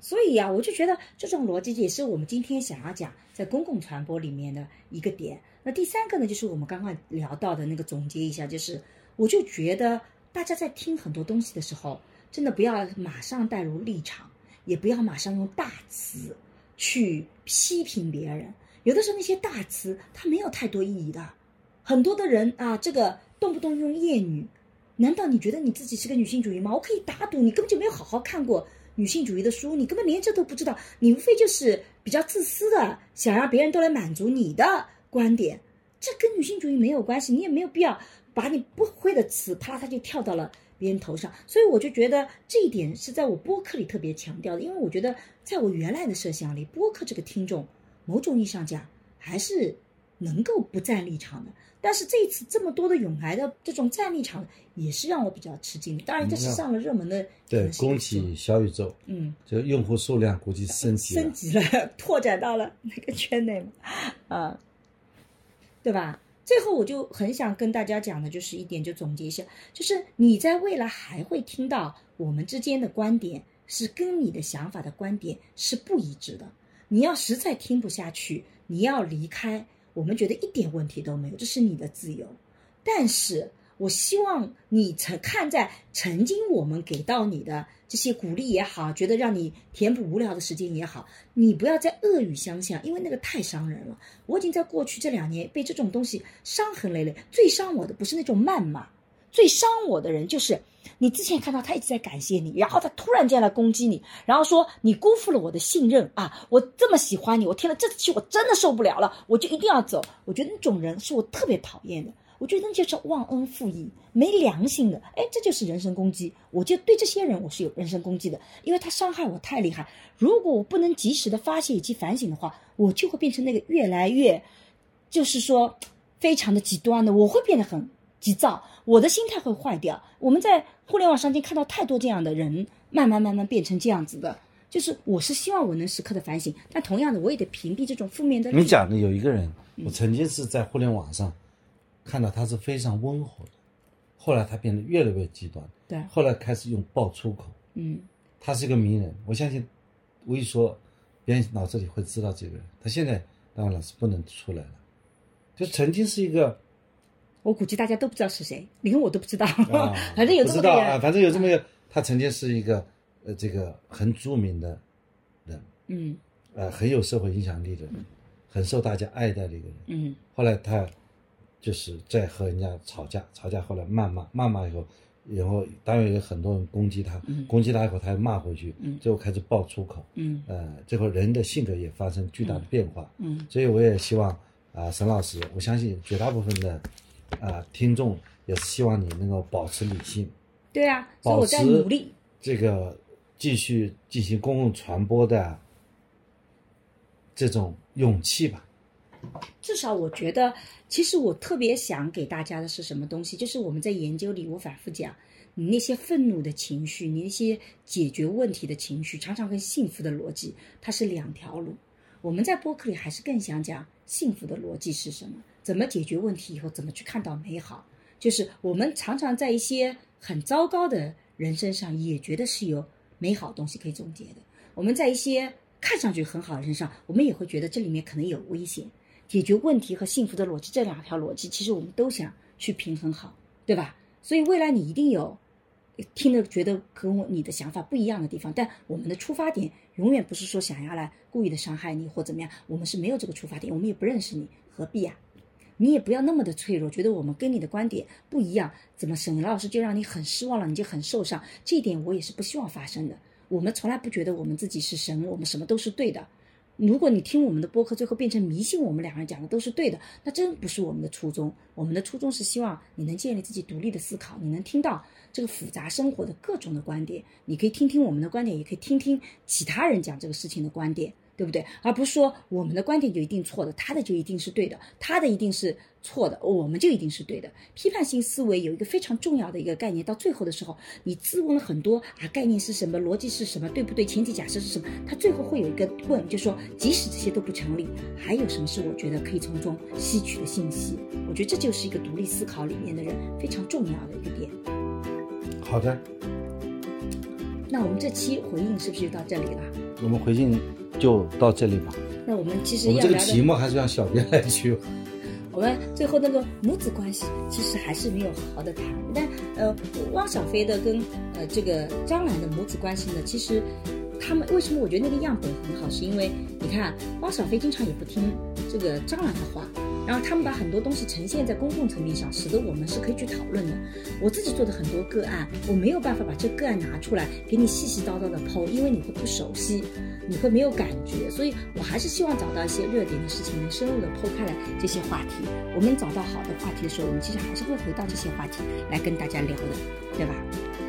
所以呀、我就觉得这种逻辑也是我们今天想要讲在公共传播里面的一个点。那第三个呢，就是我们刚刚聊到的那个总结一下，就是我就觉得大家在听很多东西的时候，真的不要马上带入立场，也不要马上用大词去批评别人。有的时候那些大词它没有太多意义的，很多的人啊，这个动不动用厌女，难道你觉得你自己是个女性主义吗？我可以打赌，你根本就没有好好看过女性主义的书，你根本连这都不知道，你无非就是比较自私的，想让别人都来满足你的观点，这跟女性主义没有关系，你也没有必要把你不会的词啪啦，它就跳到了别人头上。所以我就觉得这一点是在我播客里特别强调的，因为我觉得在我原来的设想里，播客这个听众，某种意义上讲还是能够不站立场的。但是这一次这么多的涌来的这种站立场，也是让我比较吃惊。当然，这是上了热门的对，恭喜小宇宙，嗯，就用户数量估计升级了升。级了，拓展到了那个圈内嘛，啊，对吧？最后我就很想跟大家讲的就是一点，就总结一下，就是你在未来还会听到我们之间的观点是跟你的想法的观点是不一致的。你要实在听不下去，你要离开，我们觉得一点问题都没有，这是你的自由。但是我希望你曾看在曾经我们给到你的这些鼓励也好，觉得让你填补无聊的时间也好，你不要再恶语相向，因为那个太伤人了。我已经在过去这两年被这种东西伤痕累累。最伤我的不是那种谩骂，最伤我的人就是你之前看到他一直在感谢你，然后他突然间来攻击你，然后说你辜负了我的信任啊！我这么喜欢你，我听了这期我真的受不了了，我就一定要走。我觉得那种人是我特别讨厌的。我觉得那就是忘恩负义、没良心的。哎，这就是人身攻击。我就对这些人我是有人身攻击的，因为他伤害我太厉害。如果我不能及时的发泄以及反省的话，我就会变成那个越来越，就是说非常的极端的，我会变得很急躁，我的心态会坏掉。我们在互联网上已经看到太多这样的人，慢慢慢慢变成这样子的。就是我是希望我能时刻的反省，但同样的我也得屏蔽这种负面的。你讲的有一个人，我曾经是在互联网上看到他是非常温和的，后来他变得越来越极端，对，后来开始用爆粗口。嗯，他是一个名人，我相信我一说，别人脑子里会知道这个人。他现在当然了是不能出来了，就曾经是一个，我估计大家都不知道是谁，连我都不知道，啊 反正有这么个人。啊，反正有这么一个，他曾经是一个呃这个很著名的人，嗯。呃很有社会影响力的人，很受大家爱戴的一个人。嗯。后来他就是在和人家吵架，吵架后来谩骂，谩骂以后，然后当然有很多人攻击他，攻击他以后他又骂回去，最后开始爆粗口，嗯。呃，最后人的性格也发生巨大的变化，嗯。所以我也希望啊、沈老师，我相信绝大部分的啊、听众也是希望你能够保持理性，对啊，所以保我在持努力。这个继续进行公共传播的这种勇气吧。至少我觉得，其实我特别想给大家的是什么东西？就是我们在研究里，我反复讲，你那些愤怒的情绪，你那些解决问题的情绪，常常跟幸福的逻辑，它是两条路。我们在播客里还是更想讲幸福的逻辑是什么，怎么解决问题以后，怎么去看到美好。就是我们常常在一些很糟糕的人身上，也觉得是有美好东西可以总结的。我们在一些看上去很好的人身上，我们也会觉得这里面可能有危险。解决问题和幸福的逻辑这两条逻辑，其实我们都想去平衡好，对吧？所以未来你一定有听着觉得跟我你的想法不一样的地方，但我们的出发点永远不是说想要来故意的伤害你或怎么样，我们是没有这个出发点，我们也不认识你，何必呀、你也不要那么的脆弱，觉得我们跟你的观点不一样，怎么沈老师就让你很失望了，你就很受伤，这一点我也是不希望发生的。我们从来不觉得我们自己是神，我们什么都是对的。如果你听我们的播客，最后变成迷信我们两个人讲的都是对的，那真不是我们的初衷。我们的初衷是希望你能建立自己独立的思考，你能听到这个复杂生活的各种的观点，你可以听听我们的观点，也可以听听其他人讲这个事情的观点。对不对？而不是说我们的观点就一定错的，他的就一定是对的，他的一定是错的，我们就一定是对的。批判性思维有一个非常重要的一个概念，到最后的时候，你自问了很多啊，概念是什么，逻辑是什么，对不对？前提假设是什么？他最后会有一个问，就说即使这些都不成立，还有什么是我觉得可以从中吸取的信息？我觉得这就是一个独立思考里面的人非常重要的一个点。好的，那我们这期回应是不是就到这里了？我们回应就到这里吧。那我们其实我们这个题目还是让小编来去。我们最后那个母子关系其实还是没有好好的谈。但呃，汪小菲的跟呃这个张兰的母子关系呢，其实他们为什么我觉得那个样本很好，是因为你看汪小菲经常也不听这个张兰的话。然后他们把很多东西呈现在公共层面上，使得我们是可以去讨论的。我自己做的很多个案，我没有办法把这个个案拿出来给你细细叨叨的剖，因为你会不熟悉，你会没有感觉，所以我还是希望找到一些热点的事情，能深入的剖开来这些话题。我们找到好的话题的时候，我们其实还是会回到这些话题来跟大家聊的，对吧？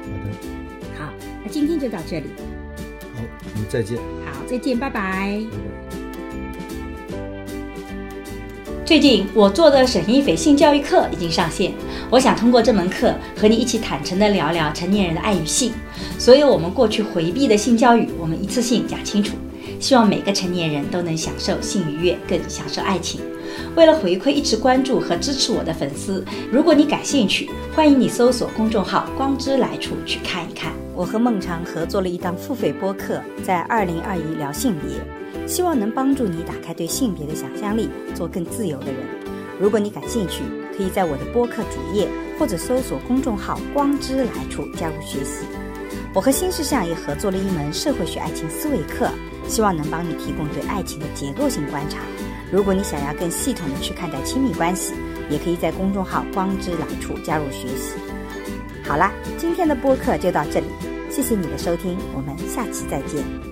好的，好，那今天就到这里，好，我们再见。好，再见，拜拜。最近我做的沈一斐性教育课已经上线，我想通过这门课和你一起坦诚地聊聊成年人的爱与性，所有我们过去回避的性教育，我们一次性讲清楚。希望每个成年人都能享受性愉悦，更享受爱情。为了回馈一直关注和支持我的粉丝，如果你感兴趣，欢迎你搜索公众号“光之来处”去看一看。我和孟尝合作了一档付费播客，在二零二一聊性别。希望能帮助你打开对性别的想象力，做更自由的人。如果你感兴趣，可以在我的播客主页或者搜索公众号“光之来处”加入学习。我和新事项也合作了一门社会学爱情思维课，希望能帮你提供对爱情的结构性观察。如果你想要更系统的去看待亲密关系，也可以在公众号“光之来处”加入学习。好啦，今天的播客就到这里，谢谢你的收听，我们下期再见。